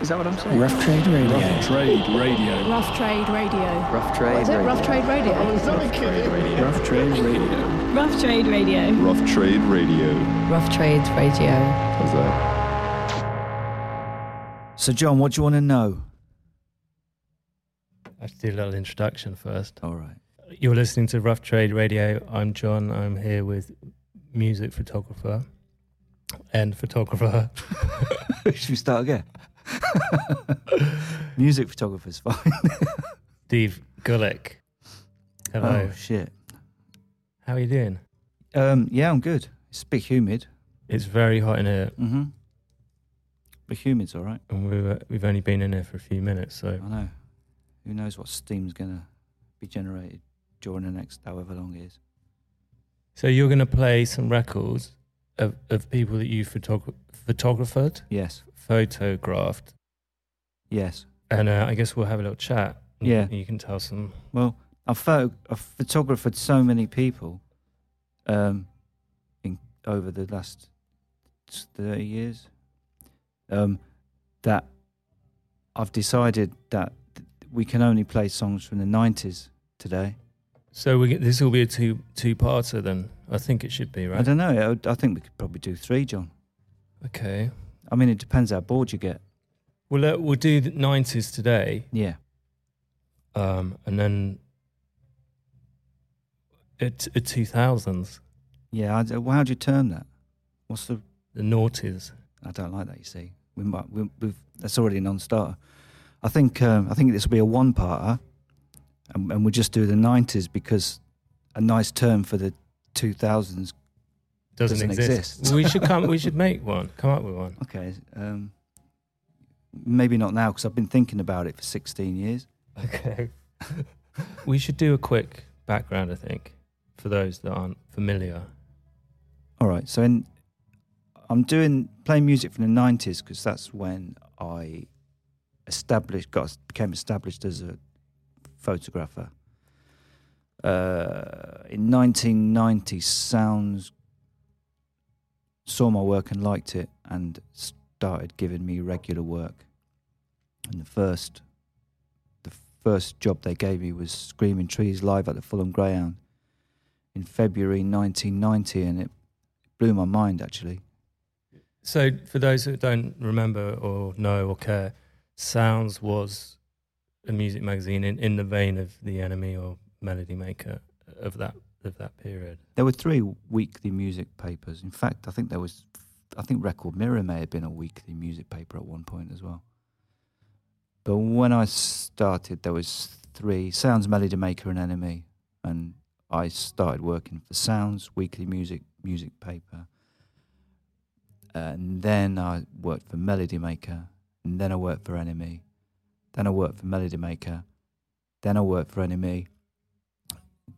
Is that what I'm saying? Rough Trade Radio. Rough Trade Radio. Rough Trade Radio. Rough Trade What is it? Oh, radio. Rough Trade Radio. Rough Trade Radio. Rough Trade Radio. Rough Trade Radio. Rough Trades Radio. How's that? So, John, what do you want to know? I have to do a little introduction first. All right. You're listening to Rough Trade Radio. I'm John. I'm here with music photographer and photographer. Should we start again? Music photographer's fine. Steve Gullick. Hello. Oh, shit. How are you doing? Um, yeah, I'm good. It's a bit humid. It's very hot in here, Mm-hmm. But humid's all right. and we've uh, we've only been in here for a few minutes. So I know. Who knows what steam's going to be generated during the next however long it is. so you're going to play some records of of people that you photog- photographed, Yes. Photographed, Yes. and uh, I guess we'll have a little chat. Yeah. You can tell some. Well, I've, photo- I've photographed so many people um, in, over the last 30 years um, that I've decided that th- we can only play songs from the 90s today. So we get, this will be a two two parter then. I think it should be right. I don't know. I, I think we could probably do three, John. Okay. I mean, it depends how bored you get. Well, uh, we'll do the nineties today, Yeah. um, and then at two thousands, Yeah. I, well, how do you term that? What's the. the noughties. I don't like that. You see, we might. We, we've, that's already a non-starter. I think. Um, I think this will be a one-parter, and, and we'll just do the '90s because a nice term for the 2000s. Doesn't, Doesn't exist. exist. we should come. We should make one. Come up with one. Okay. Um, maybe not now because I've been thinking about it for 16 years. Okay. we should do a quick background. I think for those that aren't familiar. All right. So in, I'm doing playing music from the '90s because that's when I established, got became established as a photographer. Uh, in 1990, Sounds saw my work and liked it, and started giving me regular work. And the first, the first job they gave me was Screaming Trees live at the Fulham Greyhound in February 1990, and it blew my mind actually. So for those that don't remember or know or care, Sounds was a music magazine in, in the vein of The NME or Melody Maker of that of that period. There were three weekly music papers. In fact, I think there was, I think Record Mirror may have been a weekly music paper at one point as well. But when I started, there was three: Sounds, Melody Maker, and NME. And I started working for Sounds Weekly Music music paper. And then I worked for Melody Maker, and then I worked for NME. Then I worked for Melody Maker. Then I worked for NME.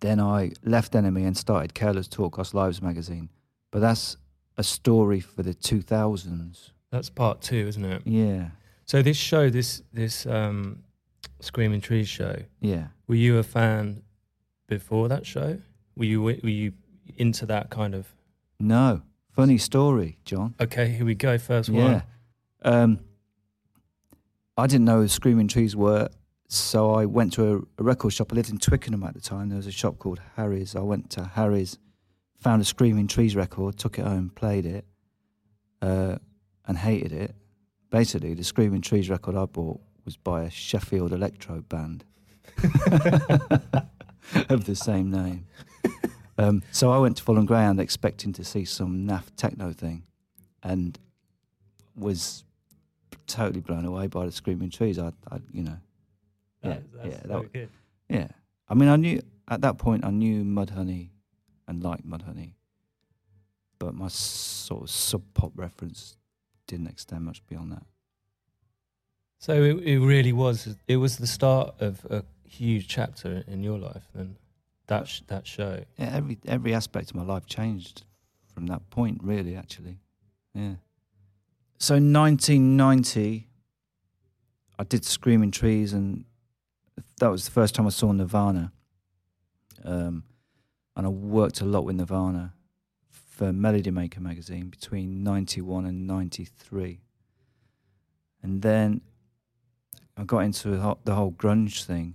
Then I left NME and started Careless Talk Costs Lives magazine. But that's a story for the 2000s. That's part two, isn't it? Yeah, So this show, this this um, Screaming Trees show, yeah. were you a fan before that show? Were you were you into that kind of? No, funny story, John. Okay, here we go. First Yeah. one. Um, I didn't know who Screaming Trees were, so I went to a, a record shop. I lived in Twickenham at the time. There was a shop called Harry's. I went to Harry's, found a Screaming Trees record, took it home, played it, uh, and hated it. Basically, the Screaming Trees record I bought was by a Sheffield electro band of the same name. Um, so I went to Fulham Greyhound expecting to see some naff techno thing, and was totally blown away by the Screaming Trees. I, I you know, yeah, that's yeah, so that, good. yeah. I mean, I knew at that point I knew Mudhoney and liked Mudhoney, but my sort of sub pop reference didn't extend much beyond that. So it, it really was. It was the start of a huge chapter in your life. Then that sh- that show. Yeah, every every aspect of my life changed from that point. Really, actually, yeah. So, in 1990, I did Screaming Trees, and that was the first time I saw Nirvana. Um, and I worked a lot with Nirvana for Melody Maker magazine between 91 and 93. and then I got into the whole- grunge thing.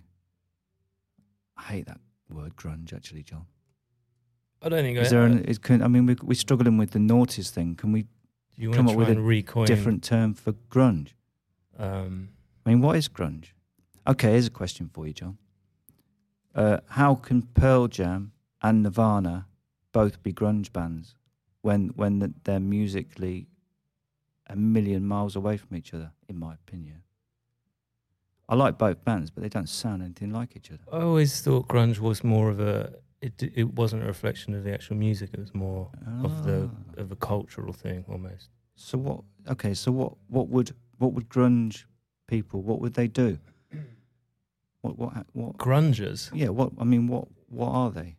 I hate that word grunge, actually, John. I don't think Is I, there an? Is, can, I mean, we, we're struggling with the naughties thing. Can we you come up with a recoin different term for grunge? Um, I mean, what is grunge? Okay, here's a question for you, John. Uh, how can Pearl Jam and Nirvana both be grunge bands when when th- they're musically a million miles away from each other? In my opinion, I like both bands, but they don't sound anything like each other. I always thought grunge was more of a. It it wasn't a reflection of the actual music. It was more of the Ah. of a cultural thing almost. So what? Okay, so what? What would what would grunge people? What would they do? What what what? Grungers. Yeah, what I mean, what what are they?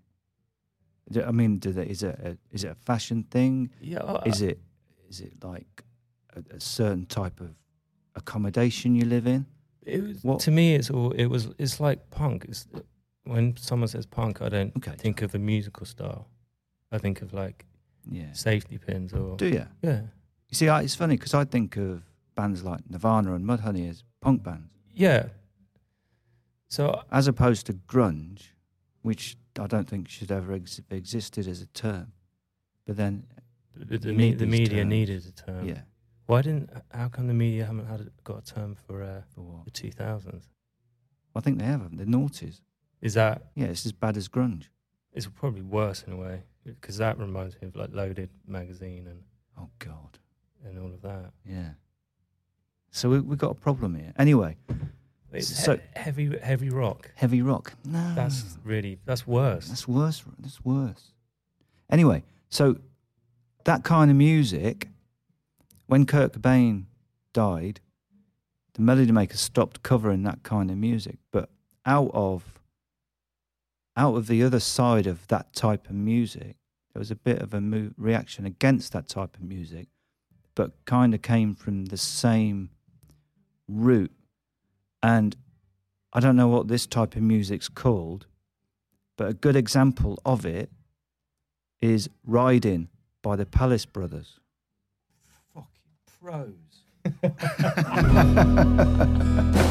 Do- I mean, do they, is it a, is it a fashion thing? Yeah. Is it is it like a, a certain type of accommodation you live in? It was, What- to me, it's all. It was. It's like punk. It's when someone says punk, I don't Okay, think of a musical style. I think of like yeah. safety pins or Do you? yeah, You see, I, it's funny because I think of bands like Nirvana and Mudhoney as punk bands, yeah. So as opposed to grunge, which I don't think should ever ex- existed as a term. But then, the, the, me, the media terms. needed a term. yeah, Why didn't? How come the media haven't had a, got a term for uh, for what? the two thousands? I think they have them. The noughties. Is that? Yeah, it's as bad as grunge. It's probably worse in a way because that reminds me of like Loaded magazine and Oh God. and all of that. Yeah. So we we got a problem here. Anyway, It's So- he- heavy heavy rock. heavy rock. No, That's really that's worse. that's worse. That's worse. Anyway, so that kind of music, when Kurt Cobain died, the Melody Makers stopped covering that kind of music. But out of out of the other side of that type of music, there was a bit of a mo- reaction against that type of music, but kind of came from the same root. And I don't know what this type of music's called, but a good example of it is Riding by the Palace Brothers. Fucking pros.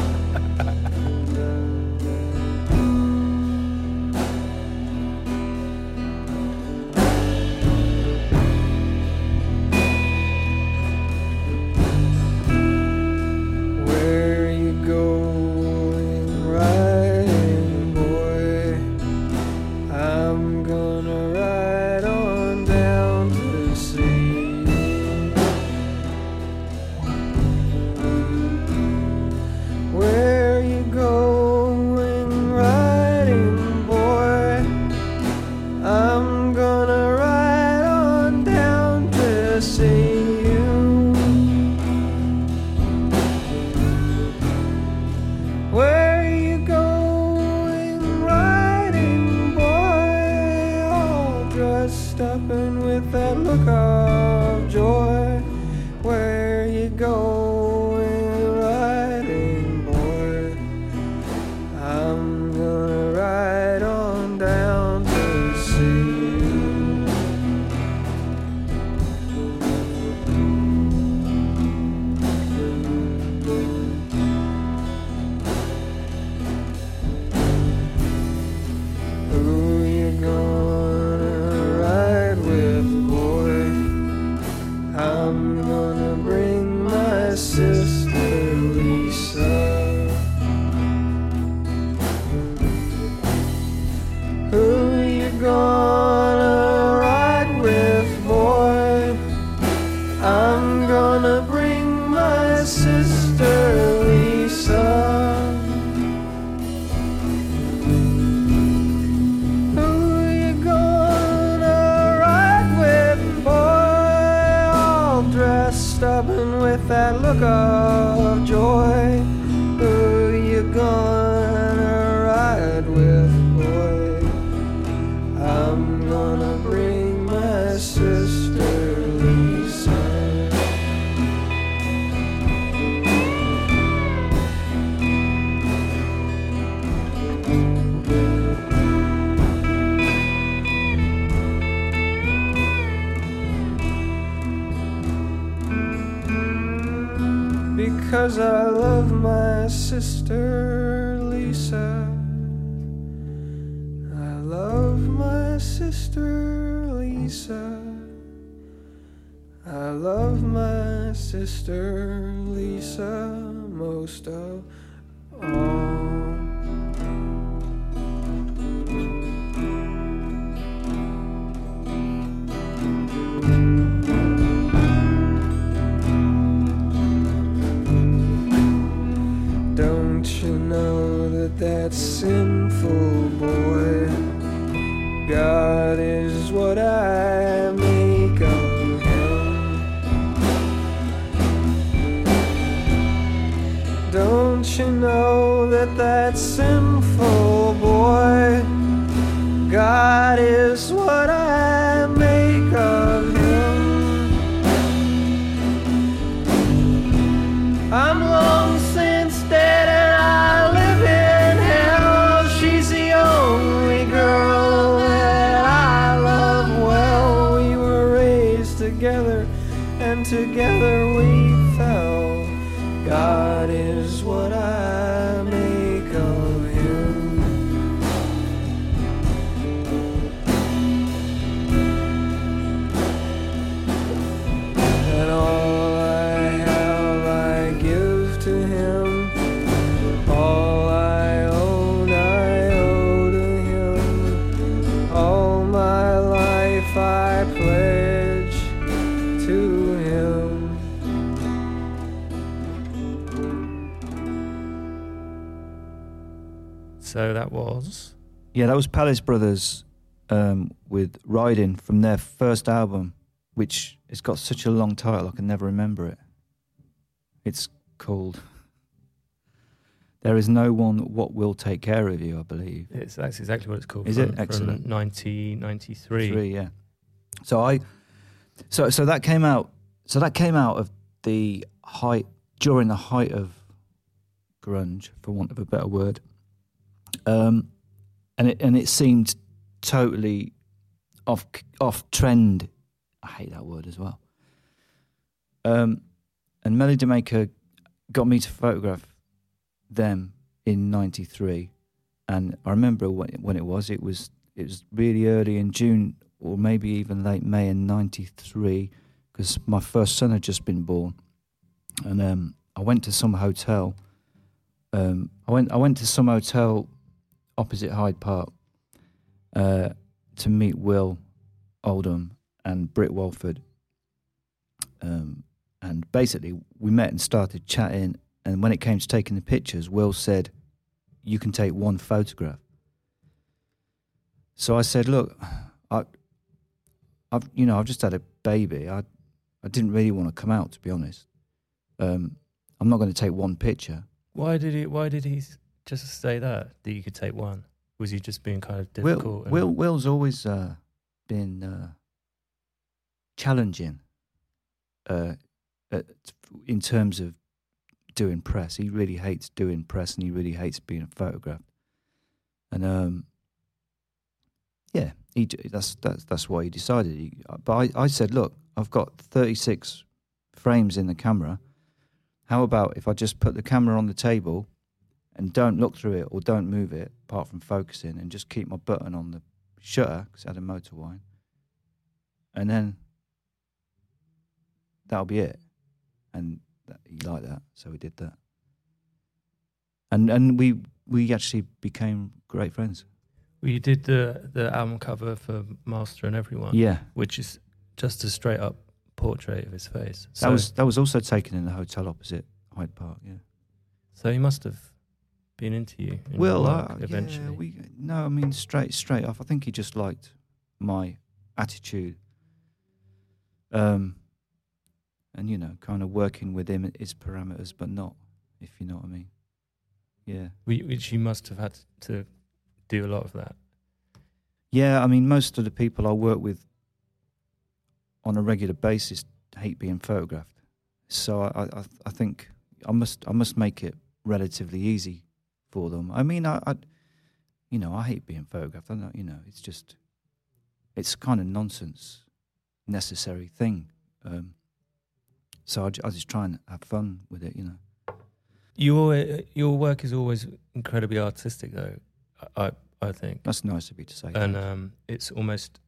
Yeah, that was Palace Brothers um, with Riding from their first album, which has got such a long title I can never remember it. It's called There Is No One What Will Take Care of You, I believe. it's that's exactly what it's called. Is from, it? Excellent. From 1993. Three, yeah. So I, so so that came out. So that came out of the height during the height of grunge, for want of a better word. Um, and it and it seemed totally off off trend. I hate that word as well. Um, and Melody Maker got me to photograph them in '93, and I remember when when it was. It was it was really early in June or maybe even late May in '93 because my first son had just been born, and um, I went to some hotel. Um, I went I went to some hotel opposite Hyde Park uh, to meet Will Oldham and Britt Walford. Um, and basically, we met and started chatting. And when it came to taking the pictures, Will said, "You can take one photograph." So I said, "Look, I, I've you know I've just had a baby. I I didn't really want to come out to be honest. Um, I'm not going to take one picture. Why did he? Why did he just say that that you could take one? Was he just being kind of difficult? Will, and- Will Will's always uh, been uh, challenging uh, at, in terms of doing press. He really hates doing press, and he really hates being photographed. And um, yeah, he d- that's that's that's why he decided. He, but I, I said, look, I've got 36 frames in the camera. How about if I just put the camera on the table and don't look through it or don't move it apart from focusing and just keep my button on the shutter because it had a motor wind. And then that'll be it. And that, he liked that, so we did that. And and we we actually became great friends. Well, you did the the album cover for Master and Everyone, Yeah, which is just a straight up portrait of his face. So, that was that was also taken in the hotel opposite Hyde Park. Yeah. so he must have been into you. in Well, uh, eventually. yeah, we no, I mean straight straight off. I think he just liked my attitude, um, and you know, kind of working with him at his parameters, but not, if you know what I mean. Yeah, We- which you must have had to do a lot of that. yeah. I mean, most of the people I work with on a regular basis hate being photographed, so I, I, I think I must, I must make it relatively easy for them. I mean, I, I you know, I hate being photographed. I know, you know, it's just, it's kind of nonsense, necessary thing. Um, so I, I just try and have fun with it, you know. Your your work is always incredibly artistic, though. I I, I think, That's nice of you to say. and um, it's almost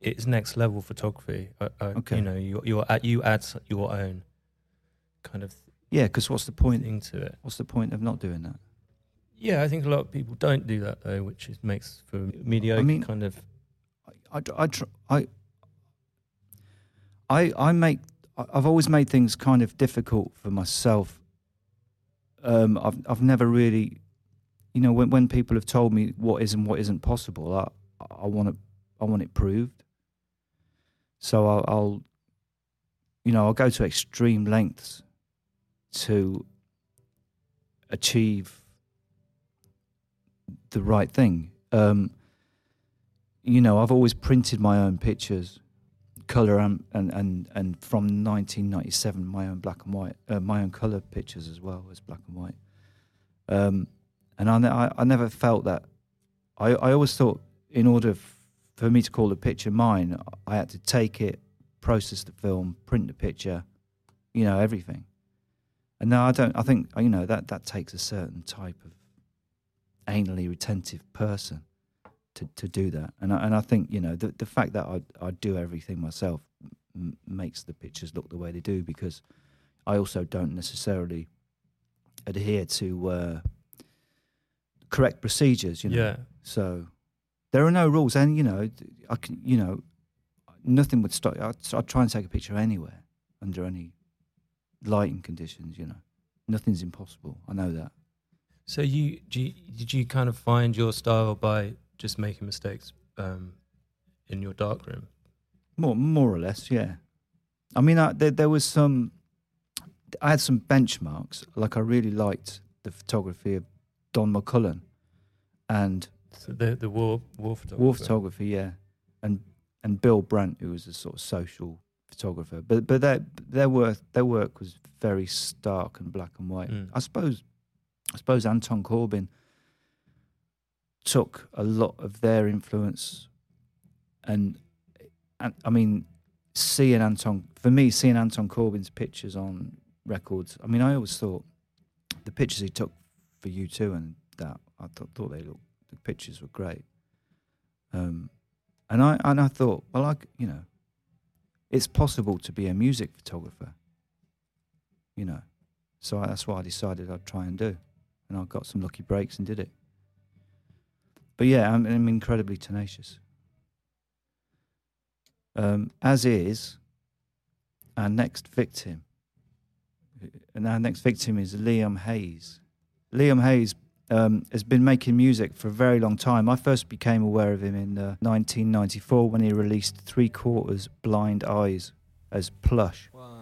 it's next level photography. I, I, Okay. You know, you you add you add your own kind of yeah, because what's the point? to it. What's the point of not doing that? Yeah, I think a lot of people don't do that though, which is, makes for mediocre mean- kind of. I, I, I, tr- I, I, I make. I- I've always made things kind of difficult for myself. Um, I've I've never really, you know, when when people have told me what is and what isn't possible, I I want it I want it proved. So I'll, I'll, you know, I'll go to extreme lengths to achieve the right thing. Um, you know, I've always printed my own pictures, color and and and, and from 1997, my own black and white, uh, my own color pictures as well as black and white. Um, and I, ne- I, never felt that. I, I always thought, in order f- for me to call the picture mine, I had to take it, process the film, print the picture, you know, everything. And now I don't. I think you know that that takes a certain type of anally retentive person to, to do that. And I, and I think you know the the fact that I I do everything myself m- makes the pictures look the way they do because I also don't necessarily adhere to uh, correct procedures. You know, Yeah, so there are no rules, and you know I can you know nothing would stop. I'd, I'd try and take a picture anywhere under any lighting conditions. You know, nothing's impossible. I know that. So you, do you did you kind of find your style by just making mistakes um, in your darkroom? More, more or less, yeah. I mean, I, there, there was some. I had some benchmarks. Like I really liked the photography of Don McCullin, and So the the war war photography. war photography, yeah, and and Bill Brandt, who was a sort of social photographer. But but their their work their work was very stark and black and white. Mm. I suppose I suppose Anton Corbijn took a lot of their influence, and and I mean, seeing Anton for me, seeing Anton Corbijn's pictures on records. I mean, I always thought the pictures he took for U2 and that I thought thought they looked the pictures were great. Um, and I and I thought, well, I you know, it's possible to be a music photographer. You know, so that's what I decided I'd try and do, and I got some lucky breaks and did it. But yeah, I'm, I'm incredibly tenacious. Um, as is our next victim, and our next victim is Liam Hayes. Liam Hayes um, has been making music for a very long time. I first became aware of him in uh, 1994 when he released Three Quarters Blind Eyes as Plush. One,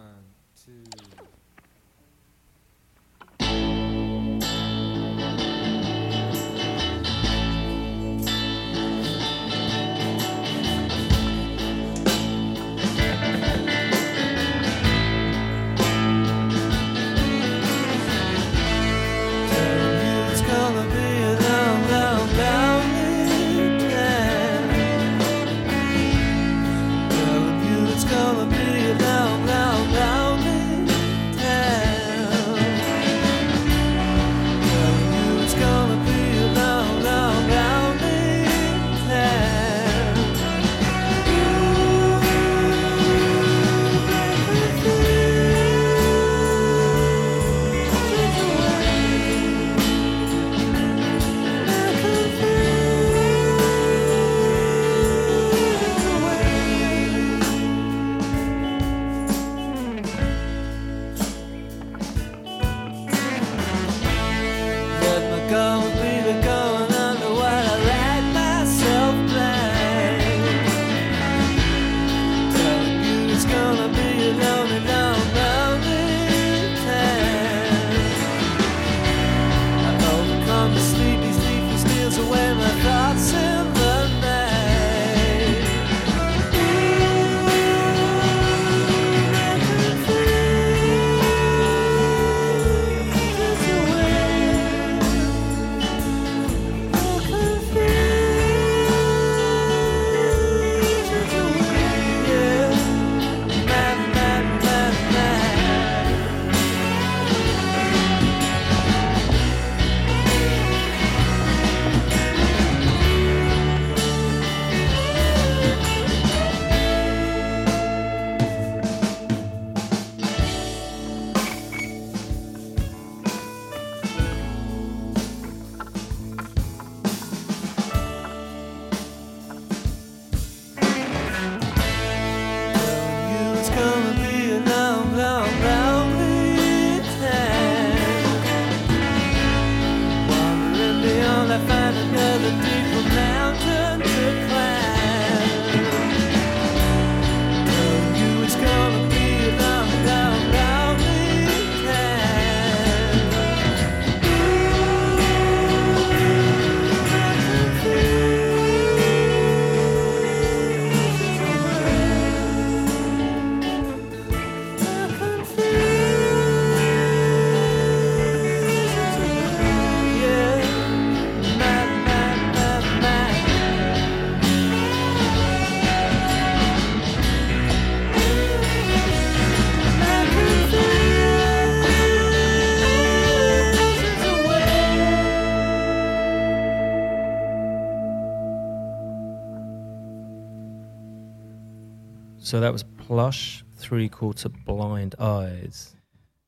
So that was Plush, Three Quarter Blind Eyes.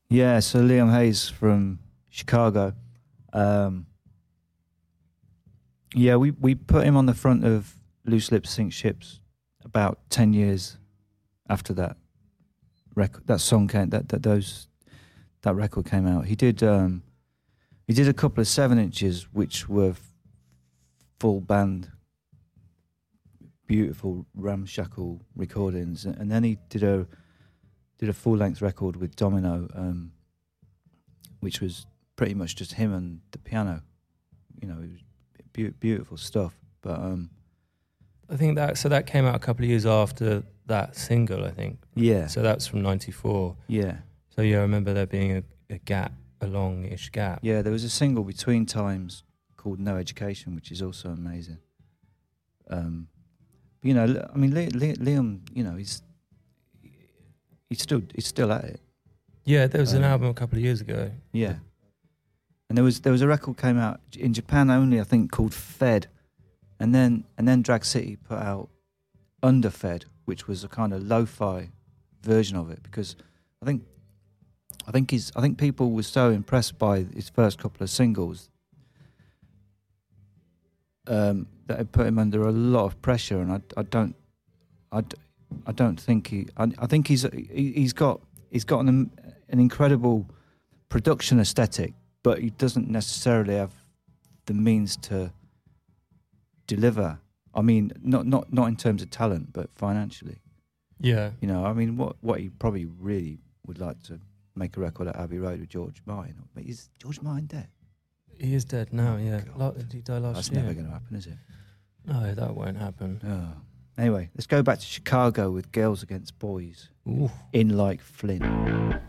Yeah, so Liam Hayes from Chicago. Um, yeah, we, we put him on the front of Loose Lips Sink Ships about ten years after that record. That song came. That that those that record came out. He did. Um, he did a couple of seven inches, which were f- full band, beautiful ramshackle recordings, and then he did a did a full length record with Domino, um, which was pretty much just him and the piano. You know, it was beau- beautiful stuff. But um, I think that so that came out a couple of years after that single. I think. yeah, So that's from '94. yeah, So yeah, I remember there being a, a gap, a longish gap. yeah. There was a single between times called "No Education," which is also amazing. Um, but, you know, I mean, Li- Li- Liam, you know, he's he's still he's still at it. Yeah, there was an Um, album a couple of years ago. Yeah. And there was there was a record came out in Japan only, I think, called Fed, and then and then Drag City put out Underfed, which was a kind of lo-fi version of it because I think I think he's I think people were so impressed by his first couple of singles um, that put him under a lot of pressure, and I, I don't I, I don't think he I, I think he's he, he's got he's got an an incredible production aesthetic, but he doesn't necessarily have the means to deliver. I mean, not not not in terms of talent, but financially. Yeah, You know, I mean, what what he probably really would like to make a record at Abbey Road with George Martin. But is George Martin dead? He is dead now. Oh yeah. La- did he die last That's year? never going to happen, is it? No, that won't happen. Oh. Anyway, let's go back to Chicago with Girls Against Boys Ooh. in Like Flynn.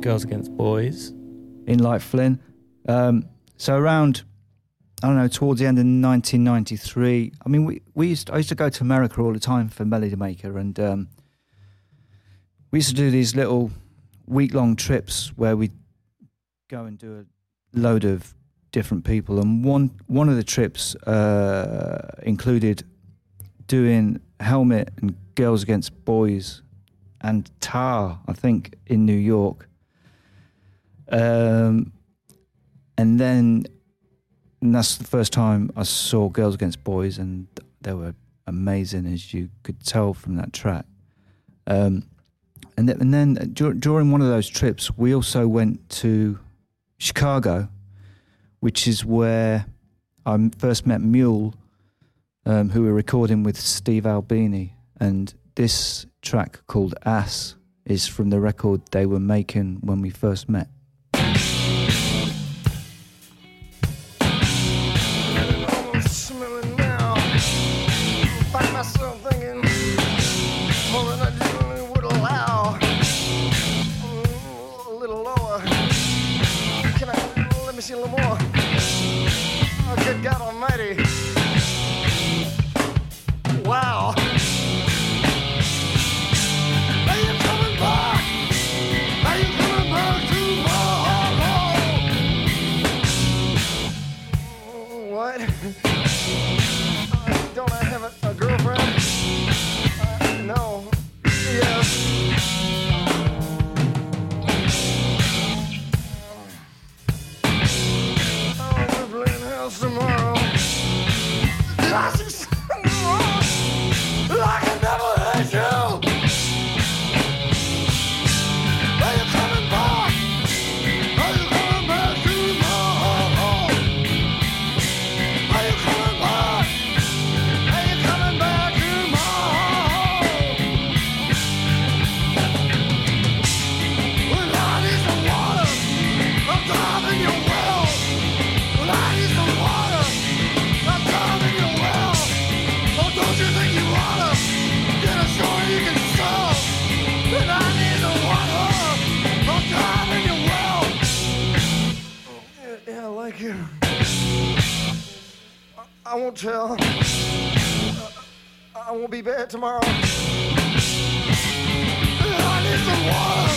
Girls Against Boys. in Like Flynn. Um, so around, I don't know, towards the end of 1993. I mean, we, we used I used to go to America all the time for Melody Maker, and um, we used to do these little week long trips where we go and do a load of different people. And one one of the trips uh, included doing Helmet and Girls Against Boys and Tar, I think, in New York. Um, and then and that's the first time I saw Girls Against Boys, and they were amazing, as you could tell from that track. Um, and, th- and then dur- during one of those trips, we also went to Chicago, which is where I first met Mule, um, who were recording with Steve Albini. And this track called Ass is from the record they were making when we first met. I let me see a little more? Oh, good God Almighty! Wow. Be bad tomorrow. I need some water.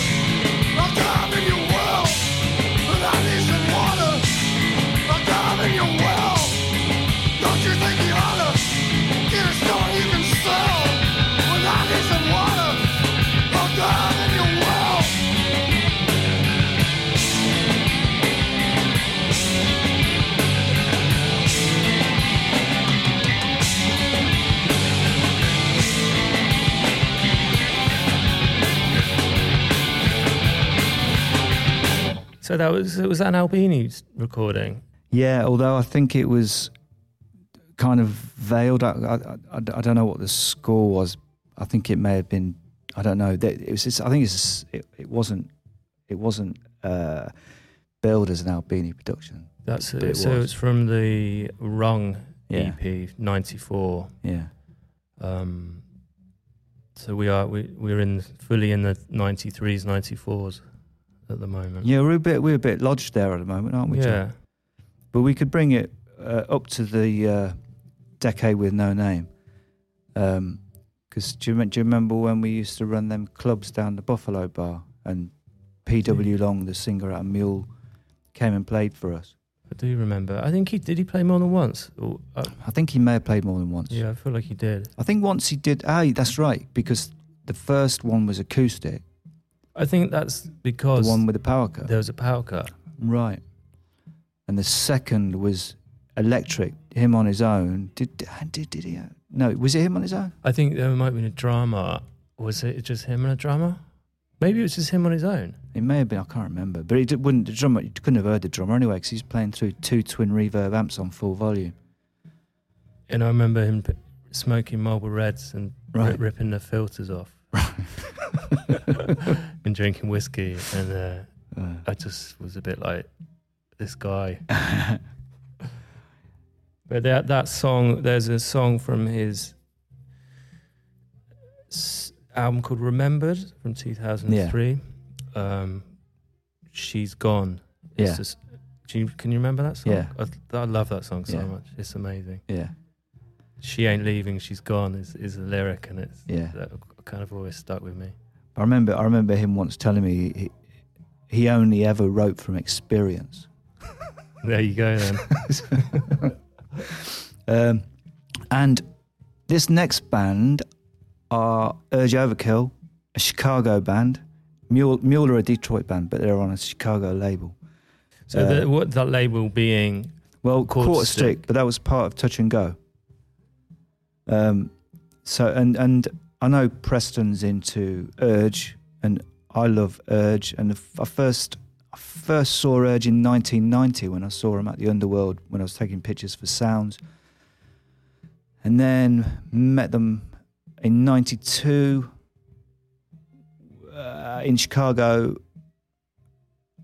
So that was it was an Albini's recording. Yeah, although I think it was kind of veiled. I, I, I, I don't know what the score was. I think it may have been. I don't know. It was. It's, I think it's. It, it wasn't. It wasn't uh, billed as an Albini production. That's it. it So was. it's from the Wrong Yeah. EP '94. Yeah. Um, so we are we we're in fully in the '93s, '94s at the moment. Yeah, we're a bit. We're a bit lodged there at the moment, aren't we? Yeah. But we could bring it uh, up to the uh, decade with no name. Because do, you, do you remember when we used to run them clubs down the Buffalo Bar and P.W. Long, the singer at Mule, came and played for us? I do remember. I think he did. He play more than once. Or, uh, I think he may have played more than once. yeah, I feel like he did. I think once he did. Ah, that's right. Because the first one was acoustic, I think that's because the one with the power cut. there was a power cut. Right. And the second was electric. Him on his own. Did did did he? Uh, no, was it him on his own? I think there might have been a drama. Was it just him and a drummer? Maybe it was just him on his own. It may have been. I can't remember. But he did, wouldn't. The drummer. You couldn't have heard the drummer anyway because he's playing through two twin reverb amps on full volume. And I remember him p- smoking Marble Reds and ri- Right. ripping the filters off and drinking whiskey. And uh, Uh, I just was a bit like, this guy. But that that song, there's a song from his album called Remembered from 2003. Um, She's Gone. It's Yeah. just- do you, can you remember that song? Yeah. I, I love that song so Yeah. much. It's amazing. Yeah, She ain't leaving, she's gone is, is the lyric, and it's yeah. that kind of always stuck with me. I remember. I remember him once telling me he, he only ever wrote from experience. There you go then. Um, and this next band are Urge Overkill, a Chicago band. Mule, Mule are a Detroit band, but they're on a Chicago label. So Uh, the, what that label being Well, Quarterstick, but that was part of Touch and Go. Um, so and and I know Preston's into Urge, and I love Urge. And I first I first saw Urge in 1990 when I saw him at the Underworld when I was taking pictures for Sounds, and then met them in '92 uh, in Chicago.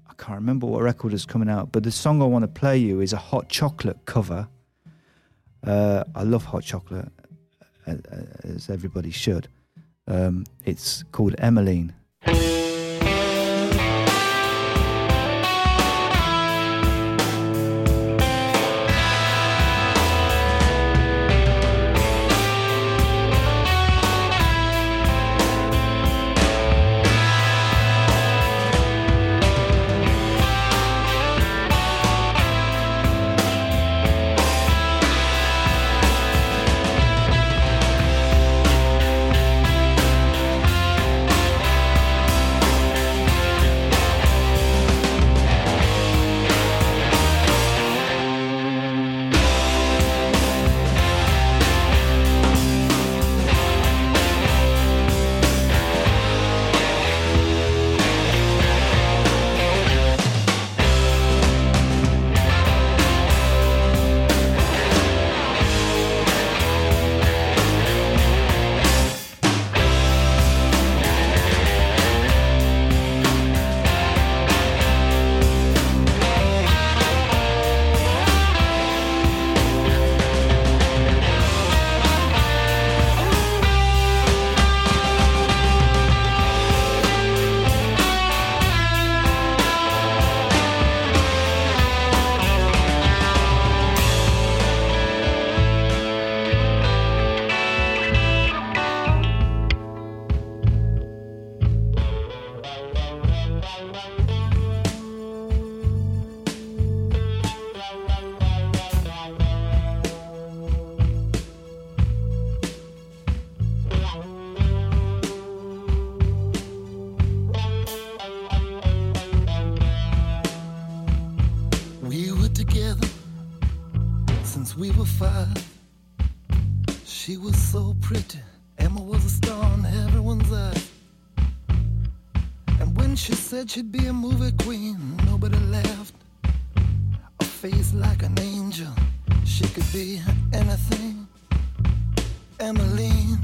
I can't remember what record is coming out, but the song I want to play you is a hot chocolate cover. Uh, I love hot chocolate, as everybody should. Um, it's called Emmeline. Emma was a star in everyone's eyes. And when she said she'd be a movie queen, nobody laughed. A face like an angel. She could be anything. Emmeline.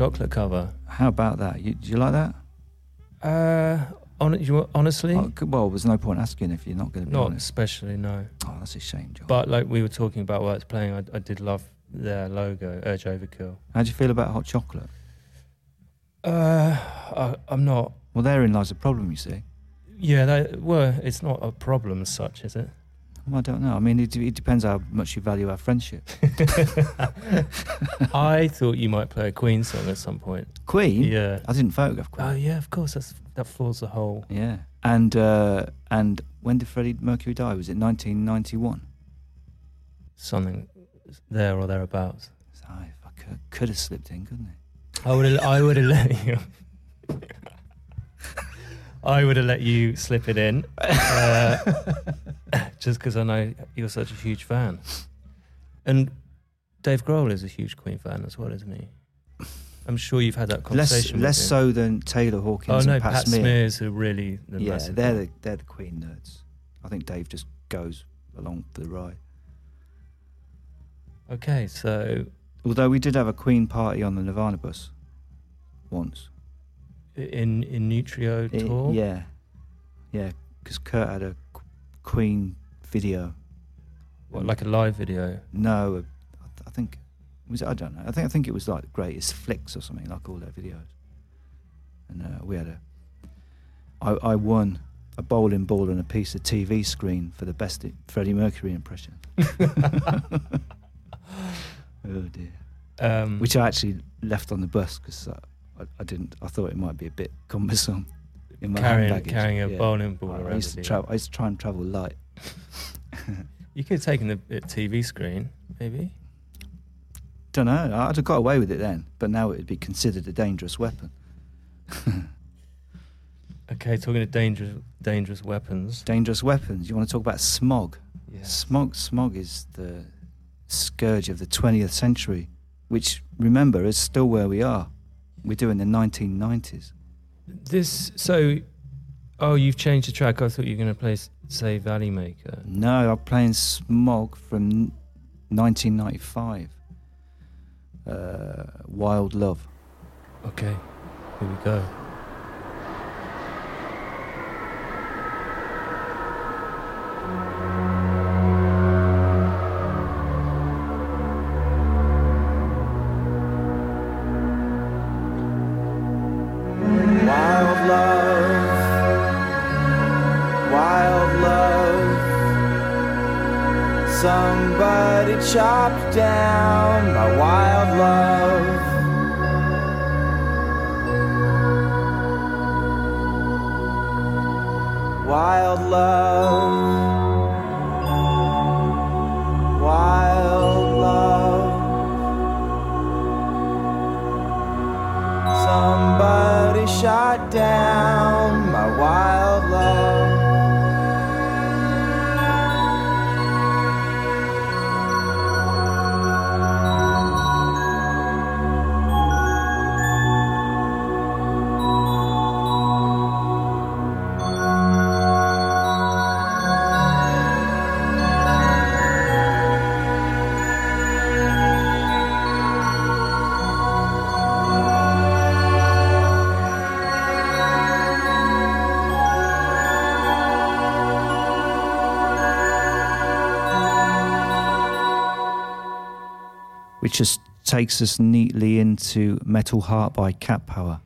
Chocolate cover. How about that? You, do you like that? Uh, on, you, honestly, Oh, well, there's no point asking if you're not going to be not honest. especially, no. Oh, that's a shame, John. But like we were talking about while it's playing, I, I did love their logo, Urge Overkill. How do you feel about hot chocolate? Uh, I, I'm not. Well, therein lies the problem, you see. Yeah, that, well, it's not a problem as such, is it? I don't know. I mean, it, it depends how much you value our friendship. I thought you might play a Queen song at some point. Queen? Yeah. I didn't photograph Queen. Oh yeah, of course. That's that floors the whole. Yeah. And uh, and when did Freddie Mercury die? Was it 1991? something there or thereabouts. So I, I could, could have slipped in, couldn't it? I would have. I would have let you. I would have let you slip it in, uh, just because I know you're such a huge fan. And Dave Grohl is a huge Queen fan as well, isn't he? I'm sure you've had that Less conversation. with less him. so than Taylor Hawkins Oh no, and Pat, Pat Smear. Smears are really the yeah, massive they're the they're the Queen nerds. I think Dave just goes along for the ride. Okay, so Although we did have a Queen party on the Nirvana bus once. In in Utero It- tour, yeah, yeah, because Kurt had a Queen video. what, like a live video. No, uh, I, th- I think was it, I don't know. I think I think it was like the greatest flicks or something like all their videos. And uh, we had a. I, I won a bowling ball and a piece of TV screen for the best Freddie Mercury impression. oh dear. Um, Which I actually left on the bus because I, I, didn't. I thought it might be a bit cumbersome in my carrying hand baggage. carrying a Yeah. bowling ball I, around. I used to. I used to try and travel light. You could have taken the TV screen, maybe. Don't know. I'd have got away with it then, but now it would be considered a dangerous weapon. Okay, talking of dangerous dangerous weapons. Dangerous weapons. You want to talk about smog? Yeah. Smog. Smog is the scourge of the 20th century, which remember is still where we are. We're doing the 1990s. This so. Oh, you've changed the track. I thought you were going to play, say, Valley Maker. No, I'm playing Smog from 1995. Uh, Wild Love. Okay, here we go. Takes us neatly into Metal Heart by Cat Power.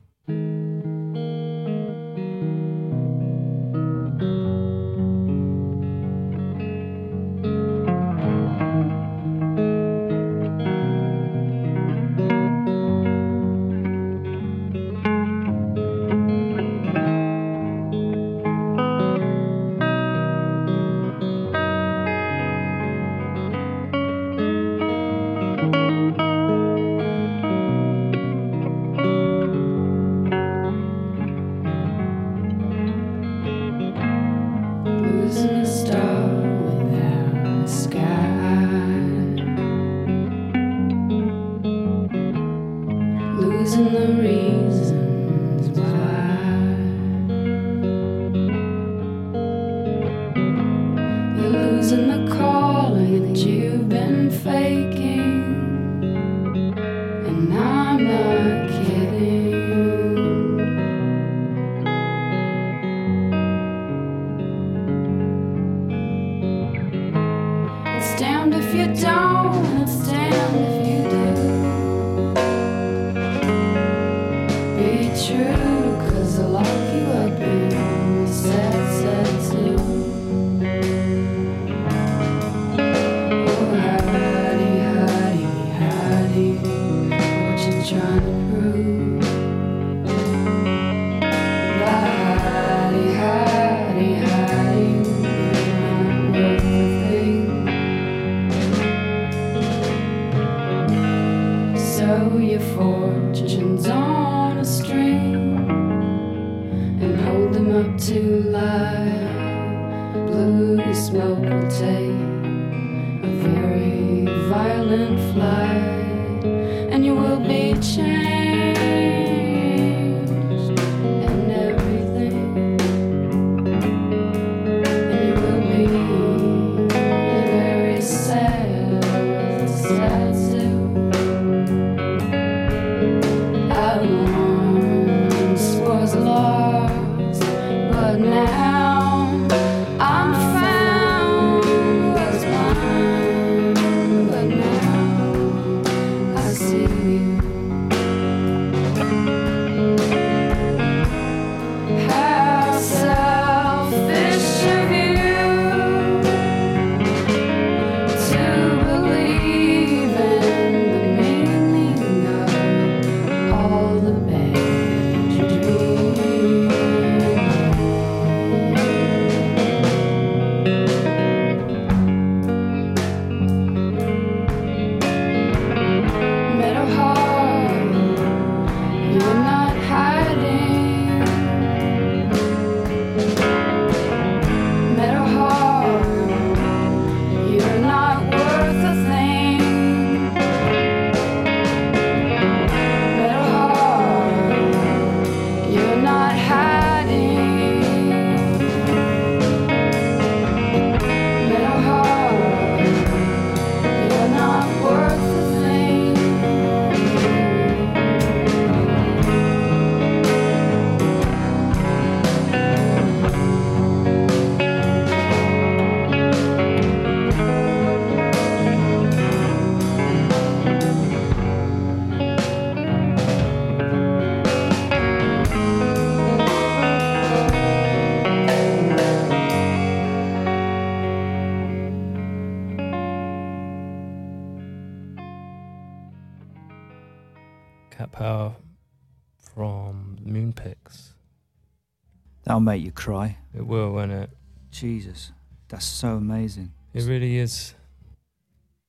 Make you cry. It will, won't it? Jesus, that's so amazing. It really is.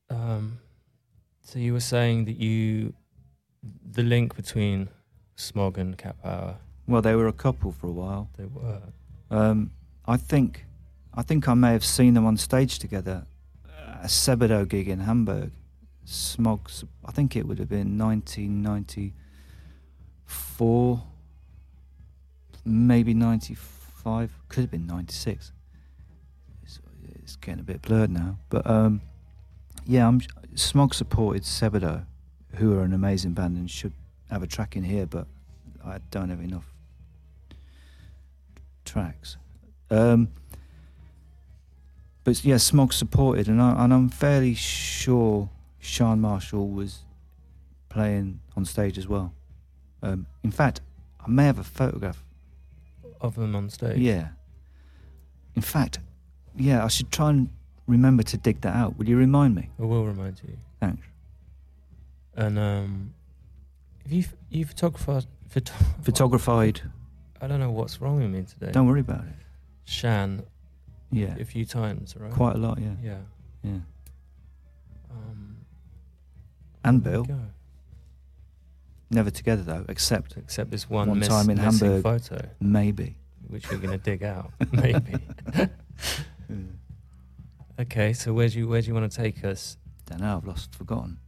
Um, so you were saying that you, the link between Smog and Cat Power, Well, they were a couple for a while. they were. Um, I think, I think I may have seen them on stage together, a Sebadoh gig in Hamburg. Smogs, I think it would have been 1994, maybe 95, could have been 96. It's, it's getting a bit blurred now, but um, yeah, I'm, Smog supported Sebadoh, who are an amazing band and should have a track in here, but I don't have enough tracks. Um, but yeah, Smog supported, and, I, and I'm fairly sure Chan Marshall was playing on stage as well. Um, in fact, I may have a photograph. Of them on stage. Yeah. In fact, yeah, I should try and remember to dig that out. Will you remind me? I will remind you. Thanks. And um, if you you photographer, photo- Photographied. I don't know what's wrong with me today. Don't worry about it. Chan Yeah. a few times, right? Quite a lot, yeah. Yeah. Yeah. Um, And Bill. Never together though, except Except this one, One miss, time in Hamburg. photo, maybe. which we're gonna dig out, maybe. okay, so where do you where do you want to take us? Don't know, I've lost forgotten.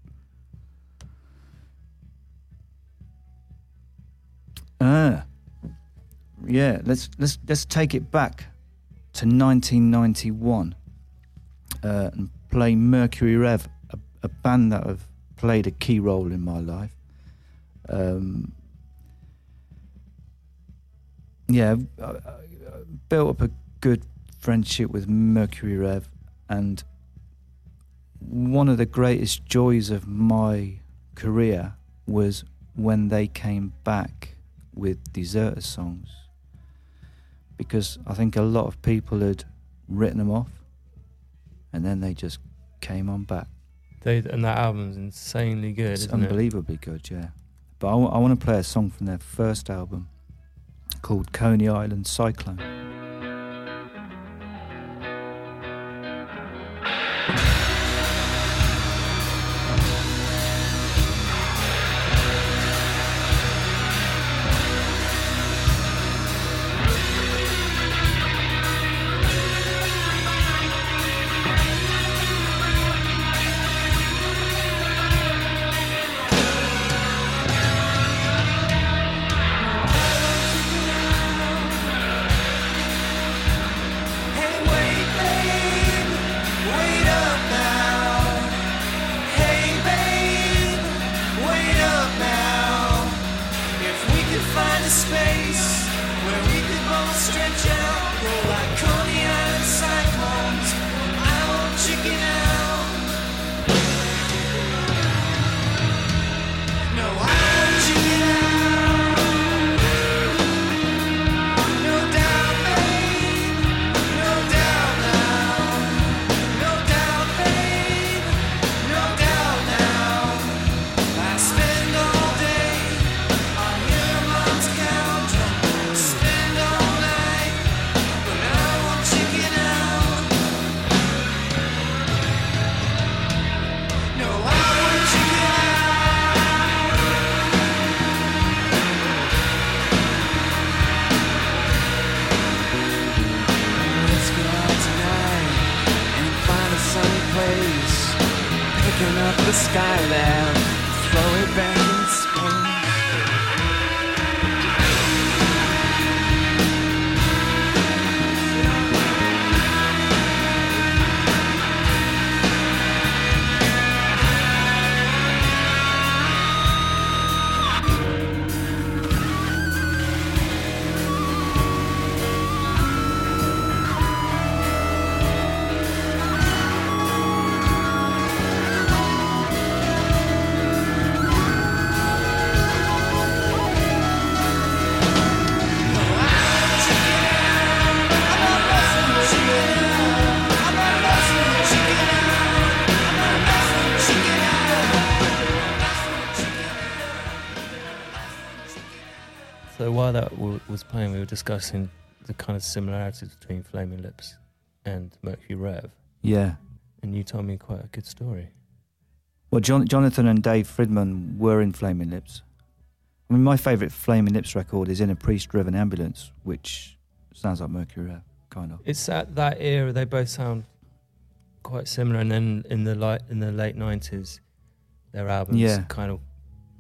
Ah. Yeah, let's let's let's take it back to 1991 uh, and play Mercury Rev, a, a band that have played a key role in my life. Um, yeah, I, I built up a good friendship with Mercury Rev, and one of the greatest joys of my career was when they came back with deserter songs because I think a lot of people had written them off and then they just came on back. They and that album's insanely good, It's isn't it? unbelievably good, yeah. But I want to play a song from their first album called Coney Island Cyclone. Discussing the kind of similarities between Flaming Lips and Mercury Rev, Yeah. and you told me quite a good story. Well, John, Jonathan and Dave Fridmann were in Flaming Lips. I mean, my favourite Flaming Lips record is In a Priest Driven Ambulance, which sounds like Mercury Rev, kind of. It's at that era they both sound quite similar, and then in the light in the late nineties, their albums Yeah. kind of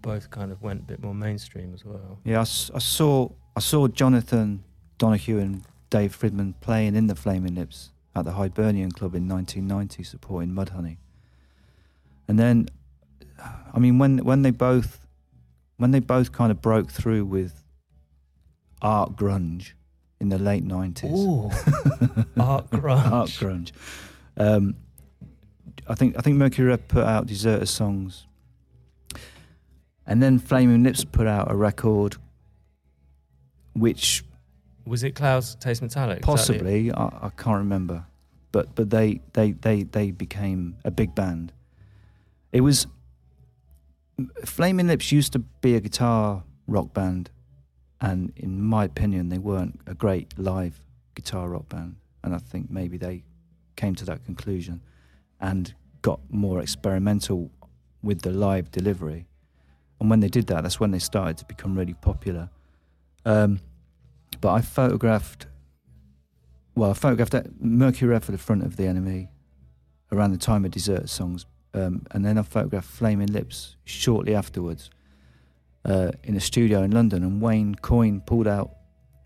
both kind of went a bit more mainstream as well. Yeah, I, I saw I saw Jonathan Donahue and Dave Fridmann playing in the Flaming Lips at the Hibernian Club in 1990, supporting Mudhoney. And then, I mean, when when they both when they both kind of broke through with art grunge in the late 90s. Ooh, art grunge. art grunge. Um, I think I think Mercury Rev put out Deserter songs And then Flaming Lips put out a record, which Was it Clouds Taste Metallic? Is that it? possibly I, I can't remember, but but they they they they became a big band. It was Flaming Lips used to be a guitar rock band, and in my opinion, they weren't a great live guitar rock band. And I think maybe they came to that conclusion and got more experimental with the live delivery. And when they did that, that's when they started to become really popular. Um, but I photographed, well, I photographed Mercury Rev for the front of the NME around the time of Desert Songs. Um, and then I photographed Flaming Lips shortly afterwards uh, in a studio in London. And Wayne Coyne pulled out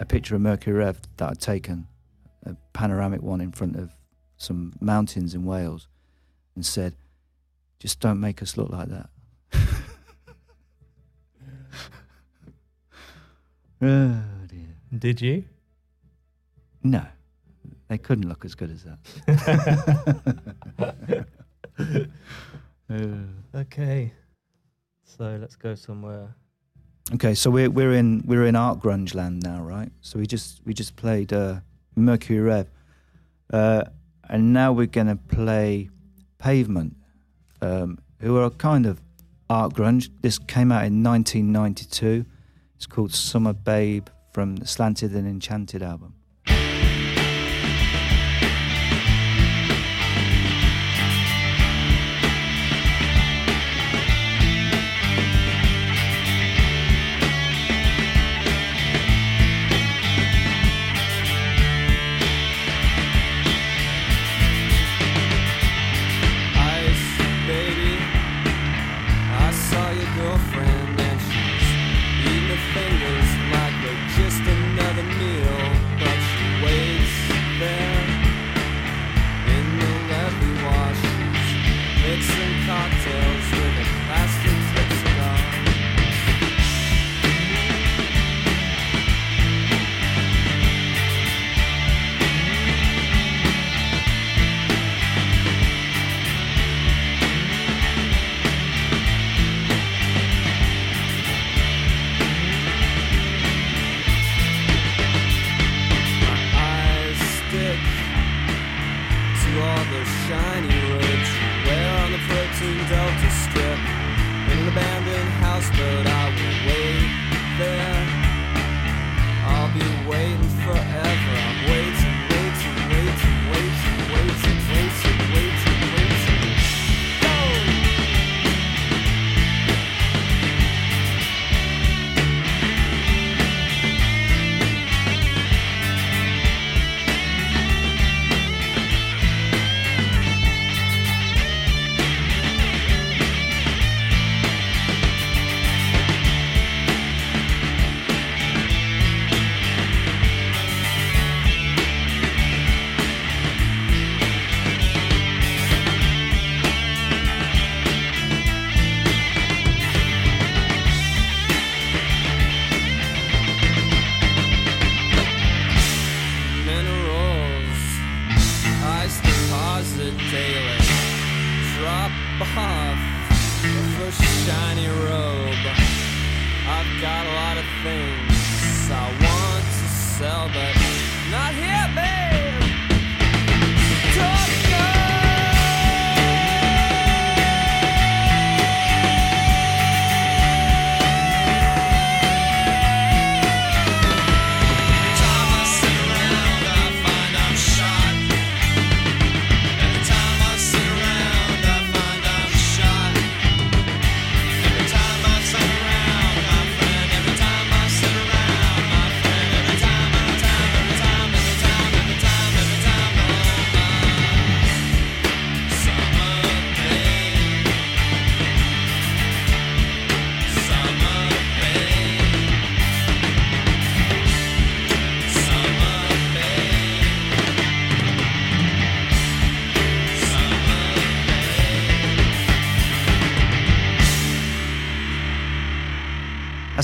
a picture of Mercury Rev that I'd taken, a panoramic one in front of some mountains in Wales, and said, just don't make us look like that. Oh dear. Did you? No, they couldn't look as good as that. Uh, Okay. So let's go somewhere. okay, so we're we're in we're in art grunge land now, right? So we just we just played uh, Mercury Rev, uh, and now we're gonna play Pavement, um, who are kind of art grunge. This came out in 1992. It's called Summer Babe from the Slanted and Enchanted album.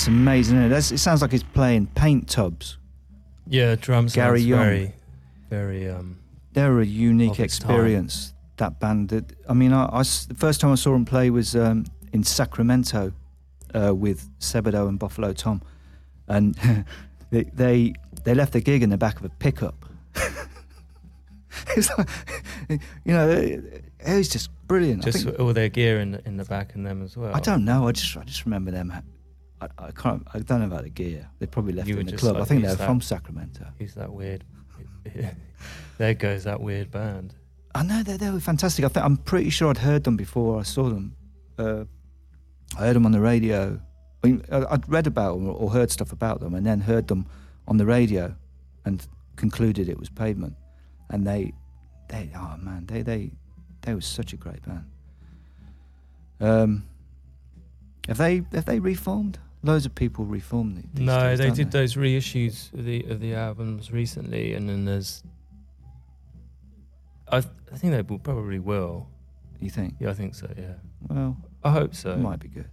That's amazing. Isn't it? That's, it sounds like he's playing paint tubs. Yeah, drums. Gary Young. Very, very. Um, They're a unique its time. experience. That band. That, I mean, I, I the first time I saw him play was um, in Sacramento uh, with Sebadoh and Buffalo Tom, and they, they they left the gig in the back of a pickup. it's like, you know, it, it was just brilliant. Just think- all their gear in the, in the back and them as well. I don't know. I just I just remember them. I, I can't. I don't know about the gear. They probably left You it in the club. I think they're that?" from Sacramento. Who's that weird? there goes that weird band. I know they they were fantastic. I think I'm pretty sure I'd heard them before I saw them. Uh, I heard them on the radio. I mean, I'd read about them or heard stuff about them, and then heard them on the radio, and concluded it was Pavement. And they, they, oh man, they they they were such a great band. Um, have they have they reformed? Loads of people reformed the- these no, days, they did those reissues of the of the albums recently, and then there's. I th- I think they will, probably will. You think? Yeah, I think so. Yeah, Well, I hope so. It might be good.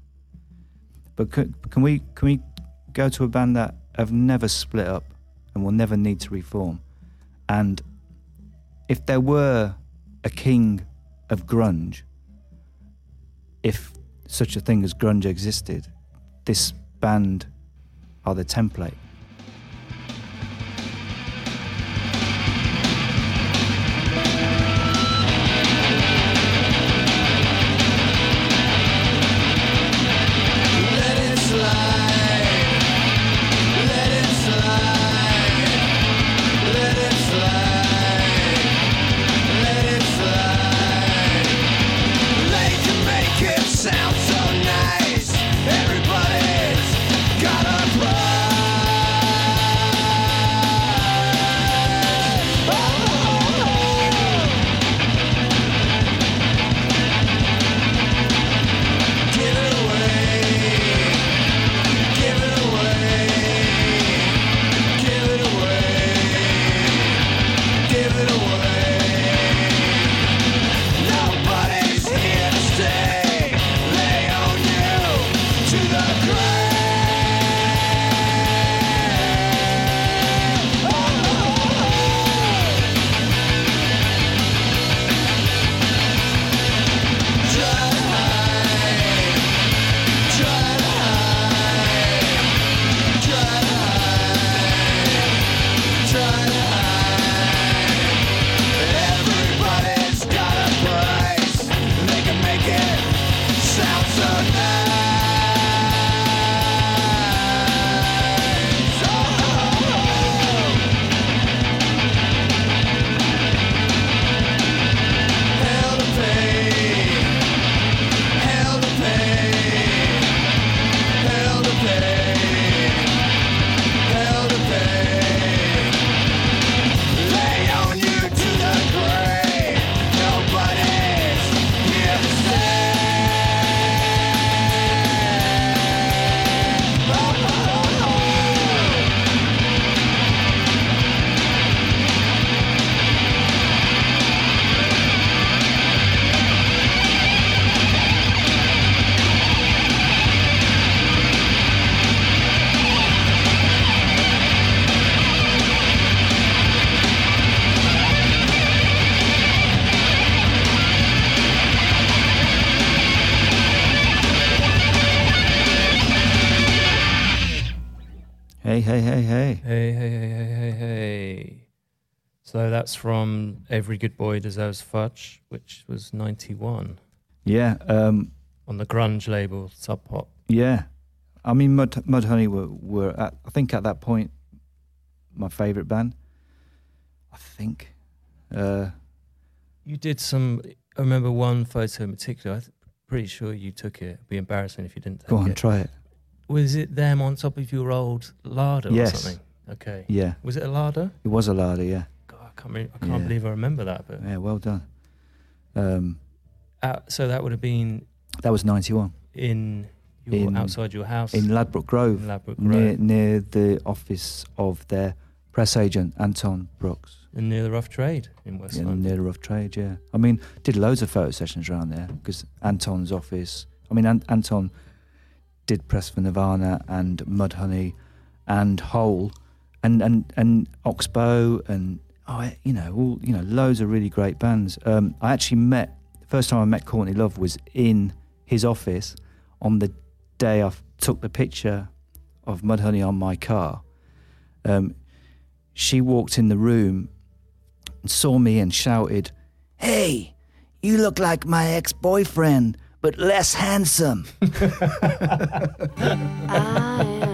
But can, can we can we go to a band that have never split up and will never need to reform? And if there were a king of grunge, if such a thing as grunge existed, this band are the template. Every Good Boy Deserves Fudge, which was 91 Yeah, um, on the grunge label Sub Pop. yeah. I mean, Mud, Mudhoney were, were at, I think at that point, my favourite band. I think. Uh, You did some, I remember one photo in particular. I'm pretty sure you took it. It'd be embarrassing if you didn't take go on, it. try it. Was it them on top of your old larder Yes. or something? Okay. Yeah, Was it a larder? it was a larder, yeah. Can't, re- I can't Yeah. believe I remember that. But Yeah, well done. Um, uh, so that would have been that was 91 in your In- outside your house in Ladbroke Grove. in Ladbroke near near the office of their press agent Anton Brookes. and near the Rough Trade in West Yeah, London. near the rough trade. Yeah, I mean, did loads of photo sessions around there because Anton's office. I mean, An- Anton did press for Nirvana and Mudhoney and Hole and and and Oxbow and oh, you know, all you know, loads of really great bands. Um, I actually met the first time I met Courtney Love was in his office on the day I took the picture of Mudhoney on my car, um, she walked in the room and saw me and shouted, Hey, you look like my ex boyfriend, but less handsome.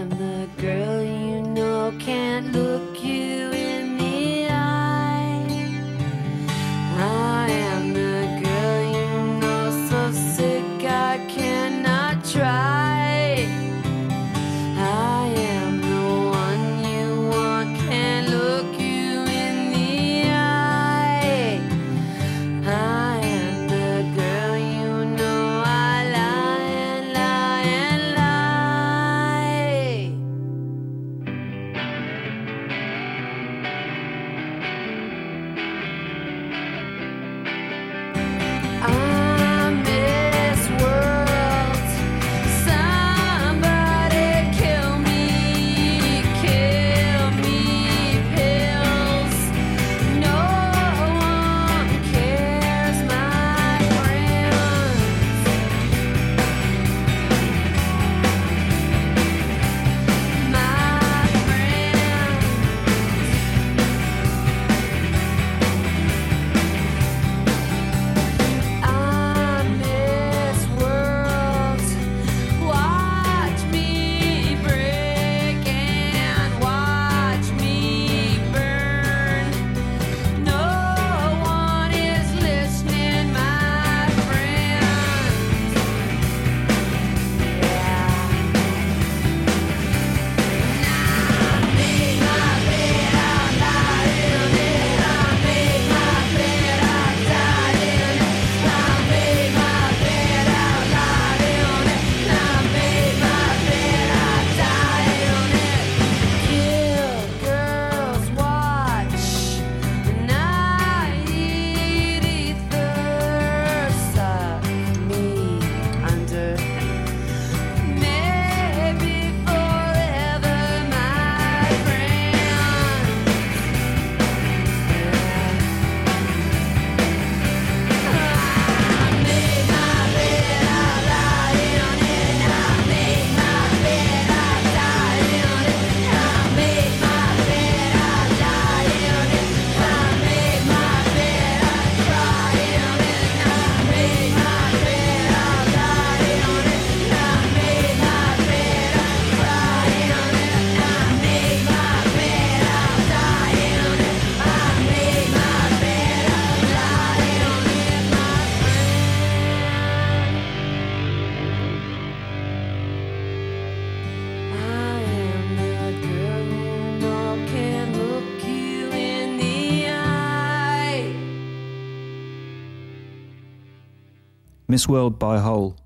Miss World by Hole.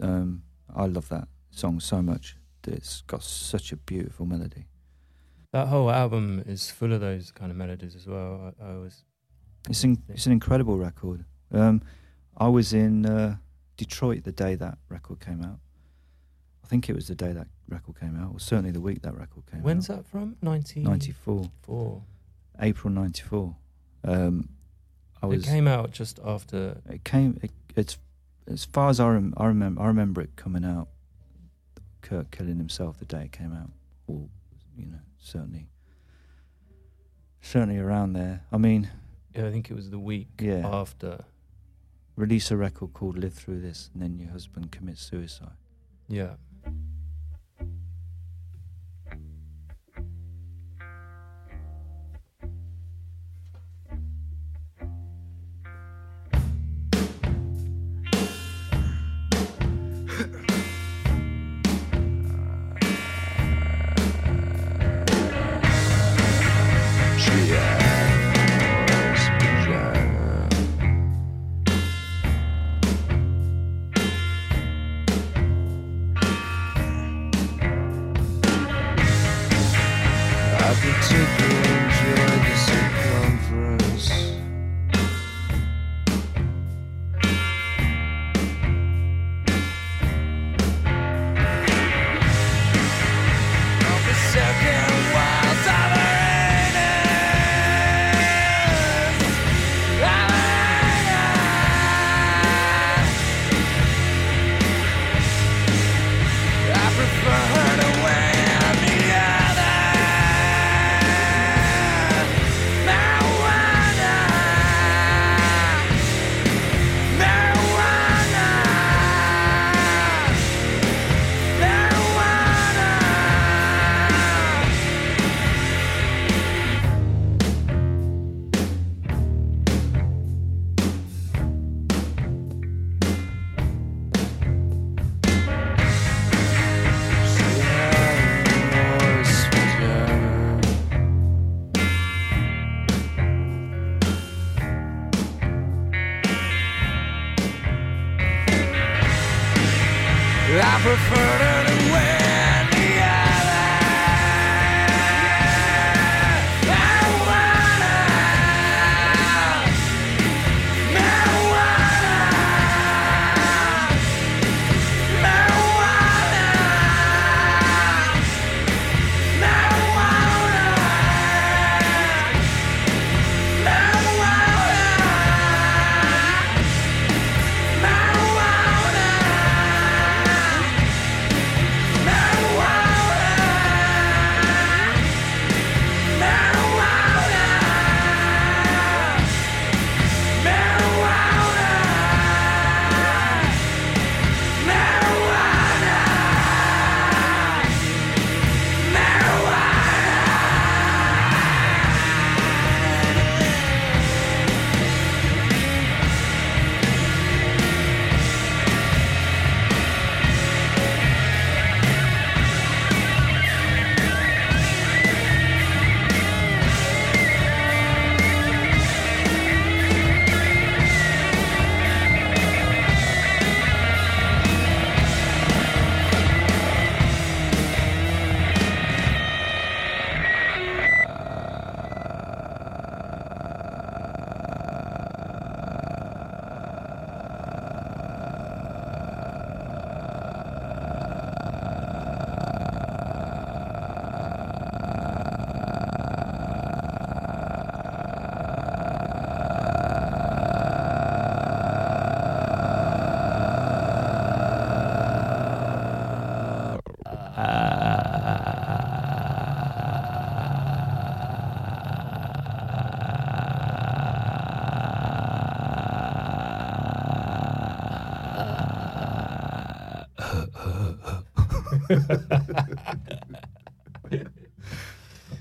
Um, I love that song so much. It's got such a beautiful melody. That whole album is full of those kind of melodies as well. I, I was It's in, it's an incredible record. Um, I was in uh, Detroit the day that record came out. I think it was the day that record came out, or certainly the week that record came When's out. When's that from? 90, 94, 94. April 94. Um, I was. It came out just after. It came. It, it's as far as I, rem, I remember. I remember it coming out. Kurt killing himself the day it came out, or you know, certainly, certainly around there. I mean, Yeah, I think it was the week Yeah. after. release a record called "Live Through This," and then your husband commits suicide. Yeah.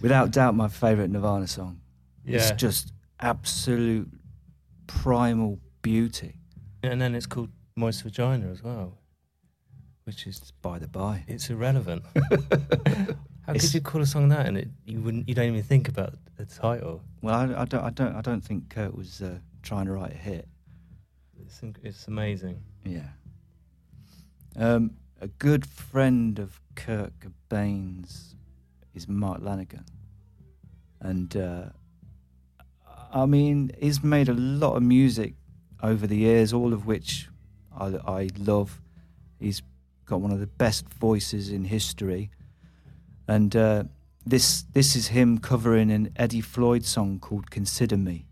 Without doubt, my favourite Nirvana song. Yeah. It's just absolute primal beauty. and then it's called Moist Vagina as well, which is By the by, it's irrelevant. How It's- could you call a song that and it, you wouldn't you don't even think about the title? well, I, I don't, I don't, I don't think Kurt was uh, trying to write a hit. It's it's amazing. Yeah. Um, a good friend of Kurt Cobain's is Mark Lanegan, and uh, I mean, he's made a lot of music over the years, all of which I, I love. He's got one of the best voices in history, and uh, this this is him covering an Eddie Floyd song called "Consider Me."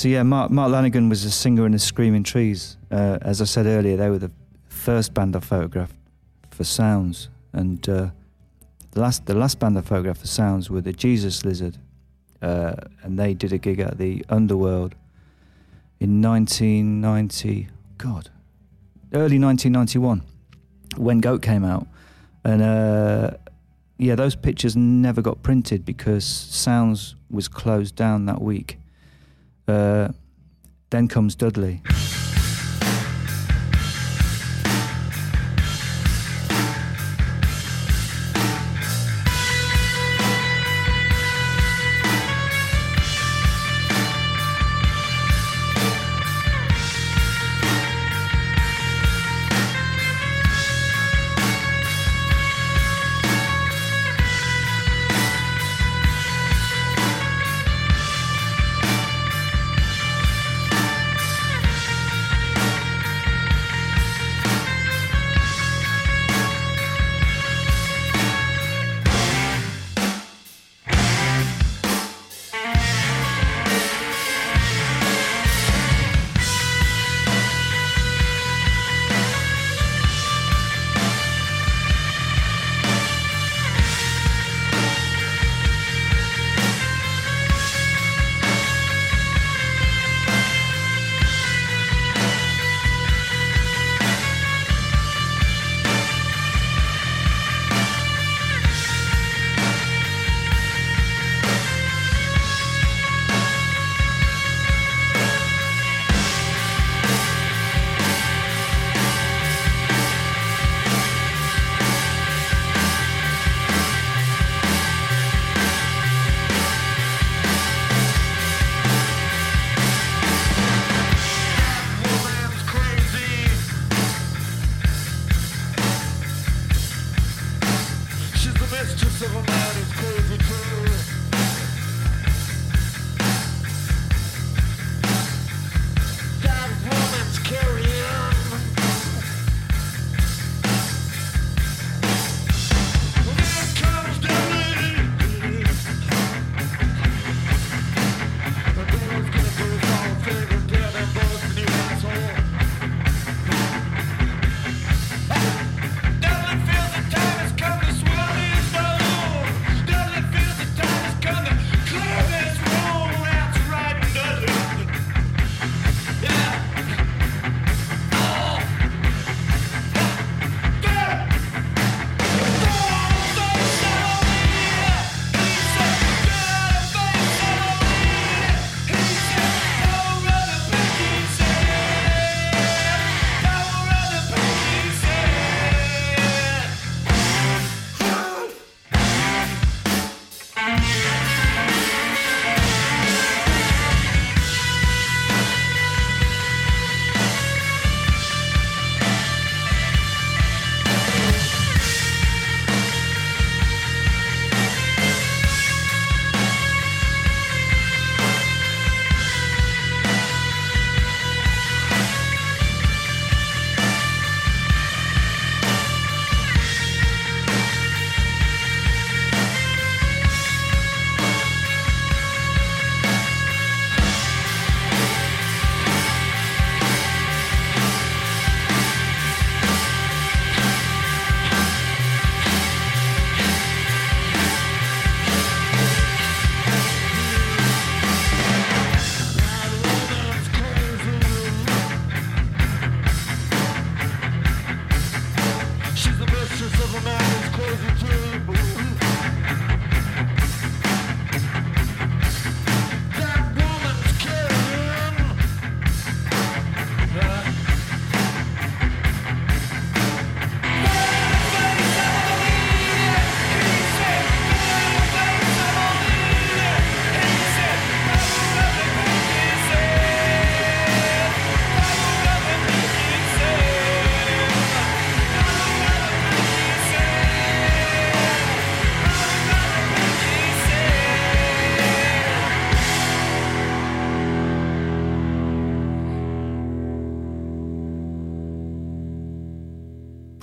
So yeah, Mark, Mark Lanegan was a singer in the Screaming Trees. Uh, as I said earlier, they were the first band I photographed for Sounds, and uh, the last the last band I photographed for Sounds were the Jesus Lizard, uh, and they did a gig at the Underworld in 1990. God, early 1991, when Goat came out, and uh, yeah, those pictures never got printed because Sounds was closed down that week. Uh, then comes Dudley.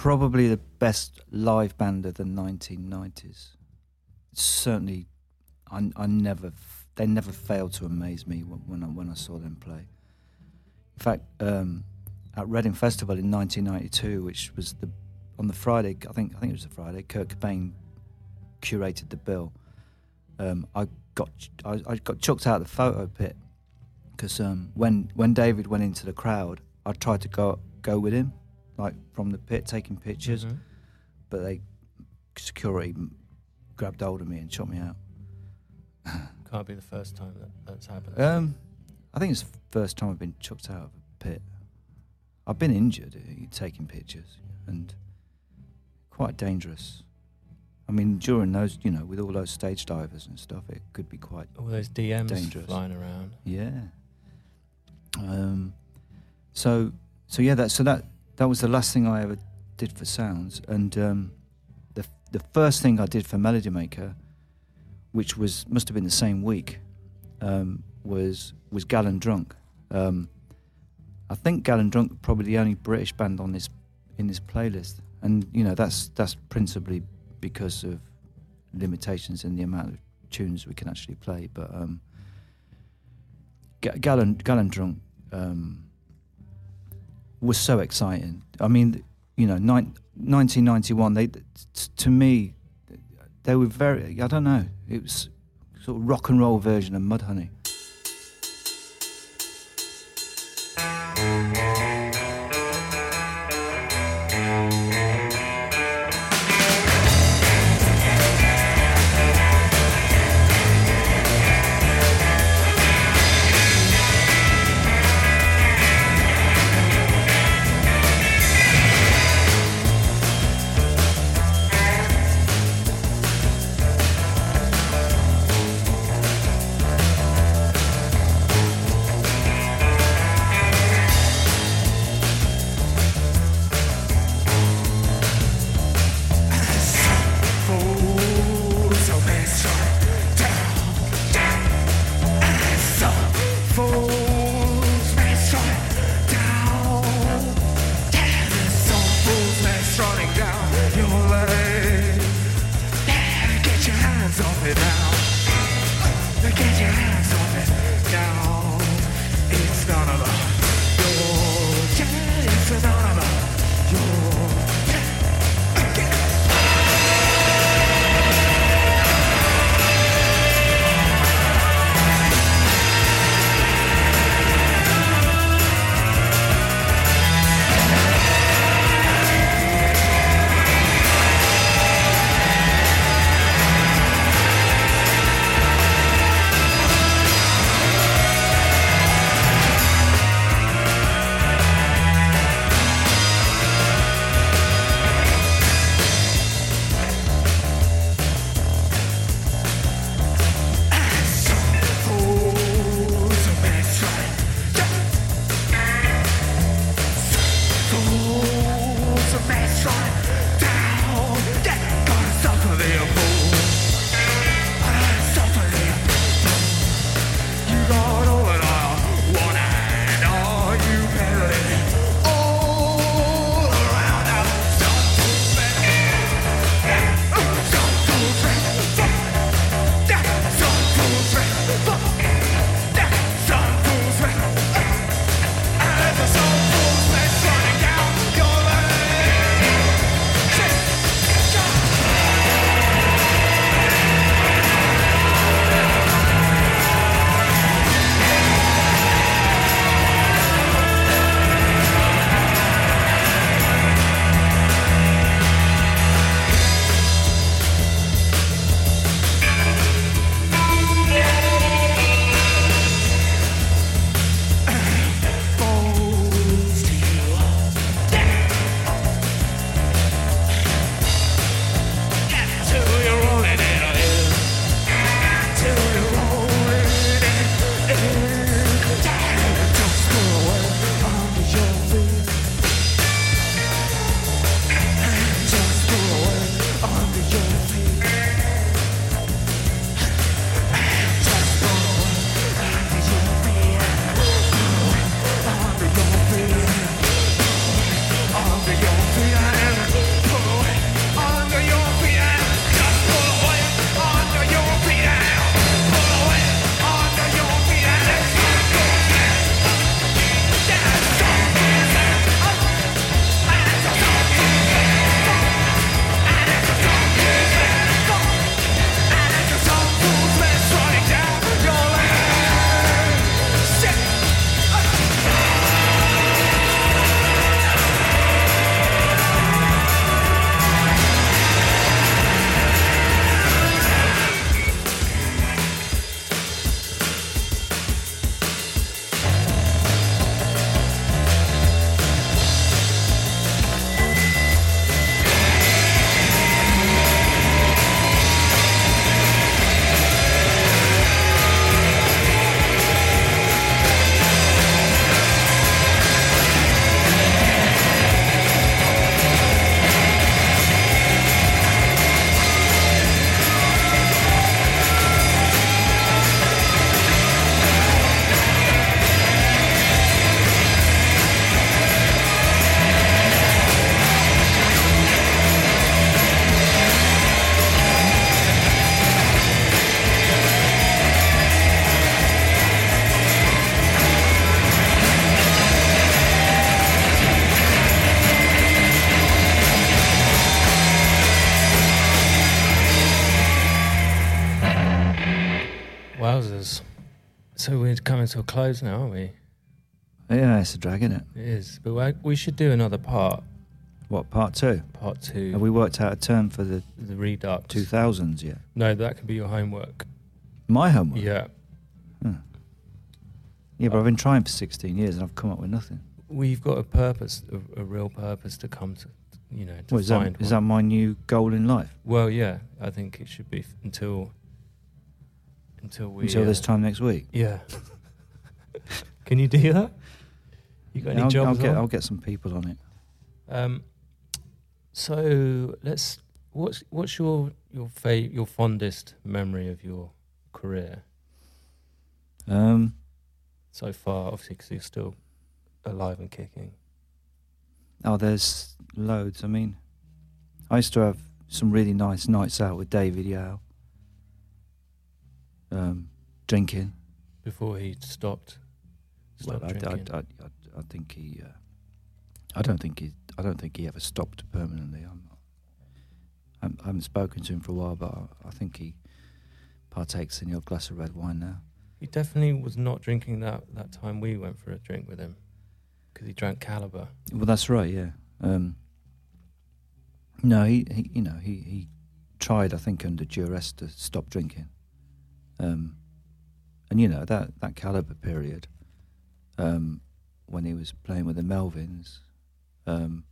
Probably the best live band of the 1990s. Certainly, I, I never they never failed to amaze me when, I, when I saw them play. In fact, um, at Reading Festival in 1992, which was the on the Friday, I think I think it was the Friday. Kurt Cobain curated the bill. Um, I got I, I got chucked out of the photo pit because um, when when David went into the crowd, I tried to go go with him, like from the pit, taking pictures, Mhm. but they security grabbed hold of me and shot me out. Can't be the first time that that's happened. Um, I think it's the first time I've been chucked out of a pit. I've been injured uh, taking pictures and quite dangerous. I mean, during those, you know, with all those stage divers and stuff, it could be quite All those DMs dangerous. flying around. Yeah. Um, so so yeah, that so that that was the last thing I ever did for sounds, and um, the the first thing I did for Melody Maker, which was must have been the same week, um, was was Gallon Drunk. Um, I think Gallon Drunk probably the only British band on this in this playlist, and you know that's that's principally because of limitations in the amount of tunes we can actually play, but. Um, Ga- Gallon Gallon Drunk um, was so exciting. I mean, you know, nine, 1991. They t- to me, they were very. I don't know. It was sort of rock and roll version of Mudhoney. Close now, aren't we? Yeah, it's a drag, isn't it? It is. But we- we should do another part, What, part two? part two. Have we worked out a term for the the Redux. 2000s yet? No, that could be your homework. My homework? Yeah. Yeah, but I've been trying for 16 years and I've come up with nothing. We've got a purpose, a, a real purpose to come to, you know, to What, is, find. that, is one. that my new goal in life? Well, yeah, I think it should be f- until until we Until this uh, time next week? Yeah. Can you do that? You got any I'll, I'll jobs get, on? I'll get some people on it. Um, so let's. What's what's your your fa- your fondest memory of your career Um, so far? Obviously, because you're still alive and kicking. oh, there's loads. I mean, I used to have some really nice nights out with David Yow. Um, drinking. Before he stopped. Well, I, I. I, I, I think he. Uh, I don't think he. I don't think he ever stopped permanently. I'm I'm, I haven't spoken to him for a while, but I, I think he partakes in your glass of red wine now. He definitely was not drinking that that time we went for a drink with him because he drank Kaliber. Well, that's right. Yeah. Um, no, he, he. You know, he he tried. I think under duress to stop drinking. Um, and you know that that Kaliber period, um, when he was playing with the Melvins, um,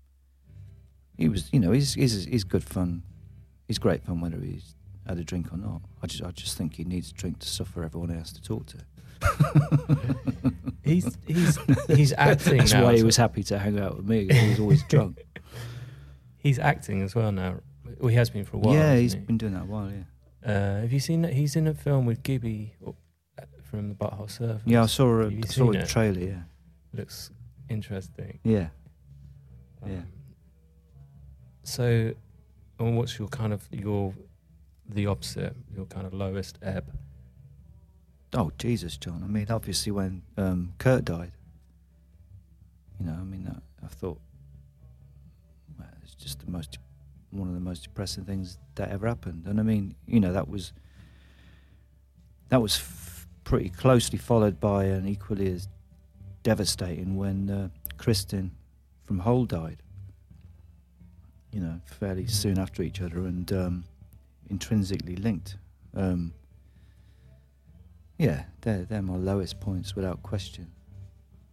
he was. You know, he's he's he's good fun. He's great fun whether he's had a drink or not. I just I just think he needs a drink to suffer everyone he has to talk to. He's he's he's acting That's now. why he was happy to hang out with me. He was always drunk. He's acting as well now. Well, he has been for a while. yeah, he's he? been doing that a while. Yeah. Uh, have you seen that? He's in a film with Gibby from the Butthole Surfers. Yeah, I saw a, I saw it? trailer. Yeah, Looks interesting. yeah. Um, Yeah. So, and what's your kind of your the opposite? Your kind of lowest ebb. Oh Jesus, John! I mean, obviously when um, Kurt died, you know, I mean, I, I thought, well, it's just the most, one of the most depressing things that ever happened. And I mean, you know, that was, that was pretty closely followed by an equally as devastating when uh, Kristen from Hole died. You know, fairly soon after each other and um, intrinsically linked. Um, yeah, they're, they're my lowest points without question.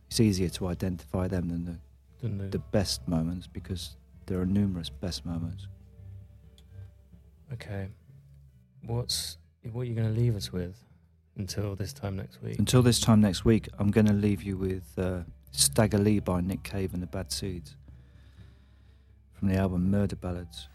It's easier to identify them than the, Than the, the best moments because there are numerous best moments. okay. What's what are you going to leave us with until this time next week? Until this time next week, I'm going to leave you with uh, Stagger Lee by Nick Cave and the Bad Seeds from the album Murder Ballads.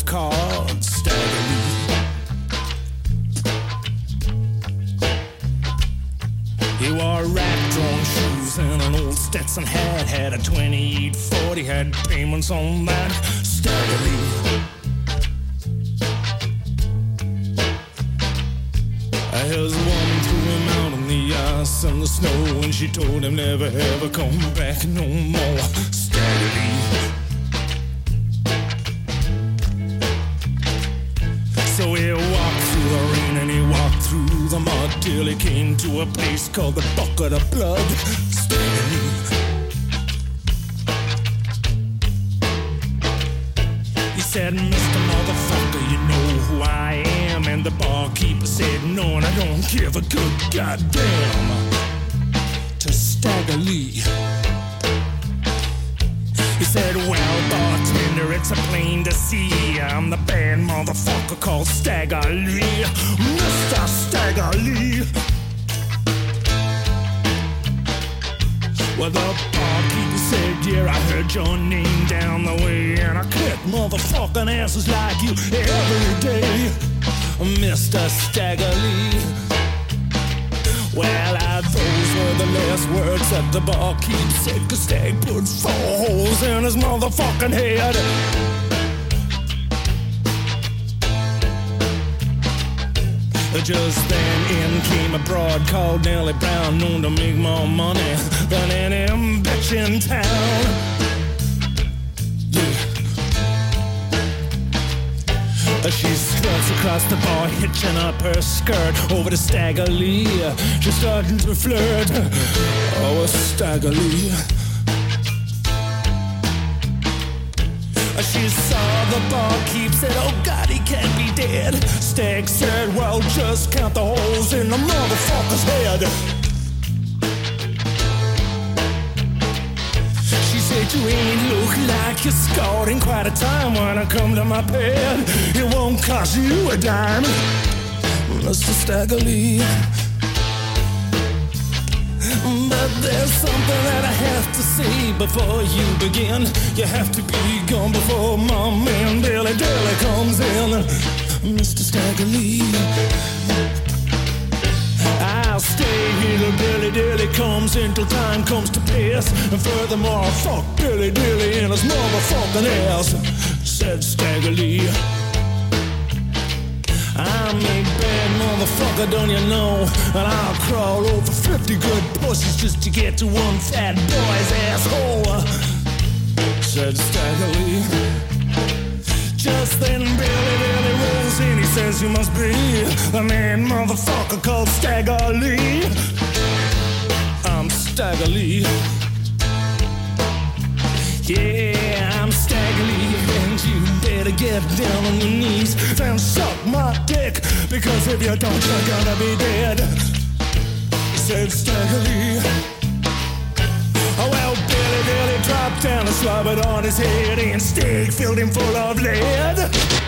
Of cards. Stagger He wore rat drawn shoes and an old Stetson hat. Had a 2840, had payments on that. She struts across the bar, hitching up her skirt over the Stagger Lee. She's starting to flirt. Oh, Stagger Lee. She saw the barkeep, said, Oh God, he can't be dead. Stag said, Well, just count the holes in the motherfucker's head. Ain't look like you're scored in quite a time when I come to my bed. It won't cost you a dime, Mr. Stagger Lee. But there's something that I have to say before you begin. You have to be gone before my man Billy Dilly comes in. Mr. Stagger Lee. Till Billy Dilly comes until time comes to pass. And furthermore, fuck Billy Dilly in his motherfucking ass, said Stagger Lee. I'm a bad motherfucker, don't you know? And I'll crawl over 50 good pussies just to get to one fat boy's asshole. Said Stagger Lee. Just then Billy Dilly rolls in, he says you must be the man motherfucker called Stagger Lee. I'm Stagger Lee. Yeah, I'm Stagger Lee, and you better get down on your knees and suck my dick, because if you don't, you're gonna be dead. Said Stagger Lee. Oh, well, Billy Dilly dropped down and slobbered on his head, and Stig filled him full of lead.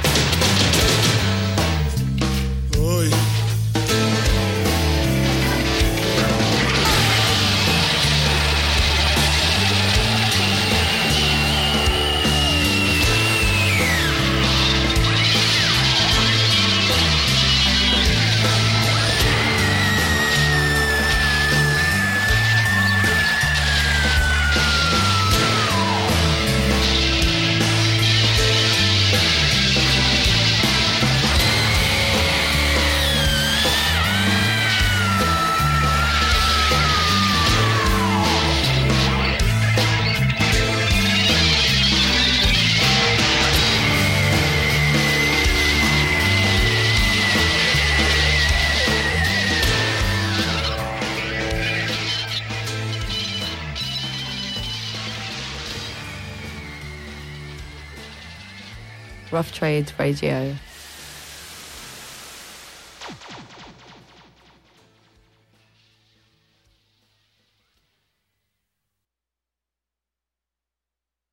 Rough Trade Radio.